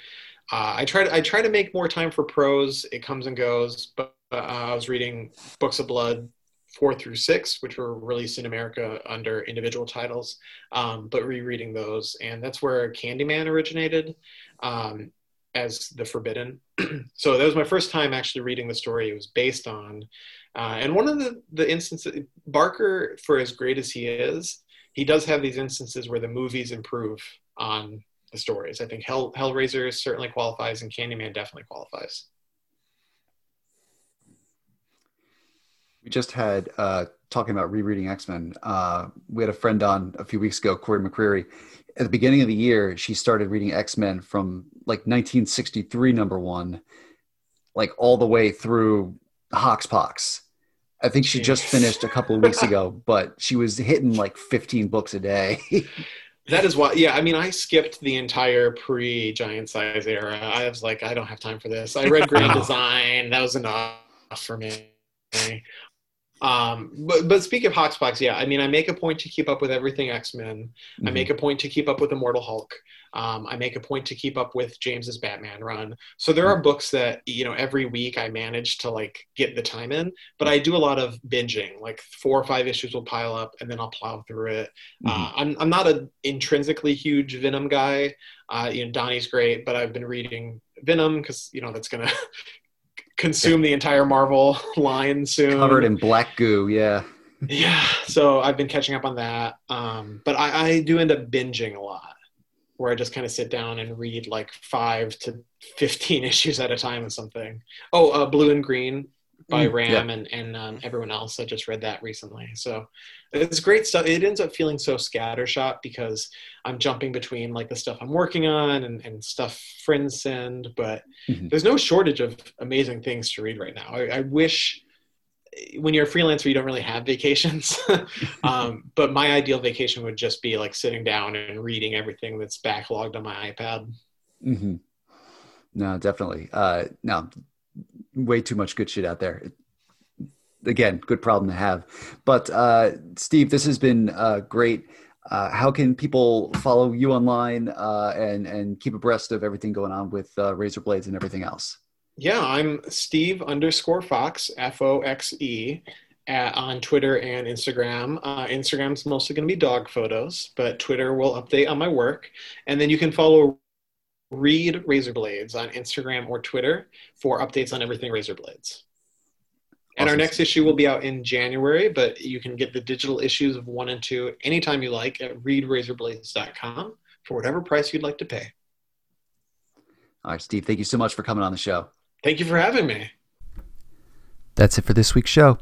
Uh, I try to I try to make more time for prose. It comes and goes, but uh, I was reading Books of Blood four through six, which were released in America under individual titles, um, but rereading those, and that's where Candyman originated. Um, as the Forbidden. so that was my first time actually reading the story it was based on. Uh, and one of the, the instances, Barker, for as great as he is, he does have these instances where the movies improve on the stories. I think Hell, Hellraiser certainly qualifies, and Candyman definitely qualifies. We just had uh, talking about rereading X Men. Uh, we had a friend on a few weeks ago, Corey McCreary. At the beginning of the year, she started reading X Men from like 1963, number one, like all the way through Hoxpox. I think she just finished a couple of weeks ago, but she was hitting like 15 books a day. that is why, yeah. I mean, I skipped the entire pre Giant Size era. I was like, I don't have time for this. I read Grand Design. That was enough for me. Um, but but speak of Hoxpox, yeah, I mean, I make a point to keep up with everything X Men. Mm-hmm. I make a point to keep up with Immortal Hulk. Um, I make a point to keep up with James's Batman run. So there are books that you know every week I manage to like get the time in, but I do a lot of binging. Like four or five issues will pile up, and then I'll plow through it. Uh, mm-hmm. Uh, I'm I'm not an intrinsically huge Venom guy. Uh, you know, Donny's great, but I've been reading Venom because you know that's gonna consume the entire Marvel line soon. Covered in black goo, yeah. Yeah, so I've been catching up on that. Um, but I, I do end up binging a lot, where I just kind of sit down and read like five to fifteen issues at a time or something. Oh, uh, Blue and Green by mm, Ram yeah. and and um, everyone else. I just read that recently, so it's great stuff. It ends up feeling so scattershot because I'm jumping between like the stuff I'm working on and, and stuff friends send, but mm-hmm. there's no shortage of amazing things to read right now. I, I wish when you're a freelancer, you don't really have vacations. um, but my ideal vacation would just be like sitting down and reading everything that's backlogged on my iPad. Mm-hmm. No, definitely. Uh, no, way too much good shit out there again, good problem to have. But uh, Steve, this has been uh, great. Uh, how can people follow you online uh, and and keep abreast of everything going on with uh, Razor Blades and everything else? Yeah, I'm Steve underscore Foxe F O X E on Twitter and Instagram. Uh, Instagram's mostly going to be dog photos, but Twitter will update on my work, and then you can follow Read Razor Blades on Instagram or Twitter for updates on everything Razor Blades. And our next issue will be out in January, but you can get the digital issues of one and two anytime you like at readrazorblades.com for whatever price you'd like to pay. All right, Steve, thank you so much for coming on the show. Thank you for having me. That's it for this week's show.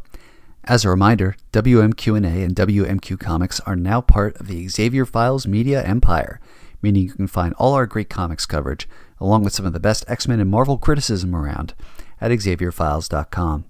As a reminder, WMQ&A and WMQ Comics are now part of the Xavier Files media empire, meaning you can find all our great comics coverage, along with some of the best X-Men and Marvel criticism around, at xavierfiles.com.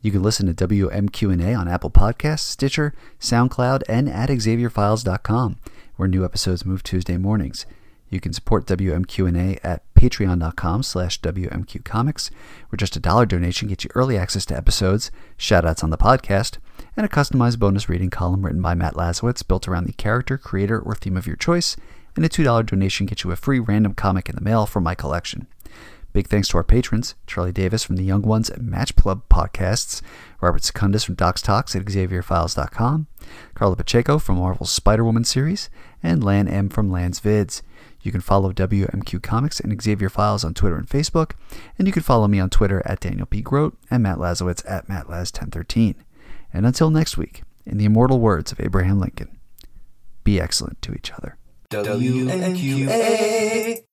You can listen to WMQ&A on Apple Podcasts, Stitcher, SoundCloud, and at xavierfiles.com, where new episodes move Tuesday mornings. You can support WMQ&A at patreon.com slash WMQcomics, where just a dollar donation gets you early access to episodes, shoutouts on the podcast, and a customized bonus reading column written by Matt Lazorwitz built around the character, creator, or theme of your choice, and a $2 donation gets you a free random comic in the mail from my collection. Big thanks to our patrons Charlie Davis from the Young Ones and Match Club podcasts, Robert Secundus from Docs Talks at XavierFiles.com, Carla Pacheco from Marvel's Spider Woman series, and Lan M from Lan's Vids. You can follow WMQ Comics and Xavier Files on Twitter and Facebook, and you can follow me on Twitter at Daniel P. Grote and Matt Lazorwitz at MattLaz1013. And until next week, in the immortal words of Abraham Lincoln, be excellent to each other. WMQA.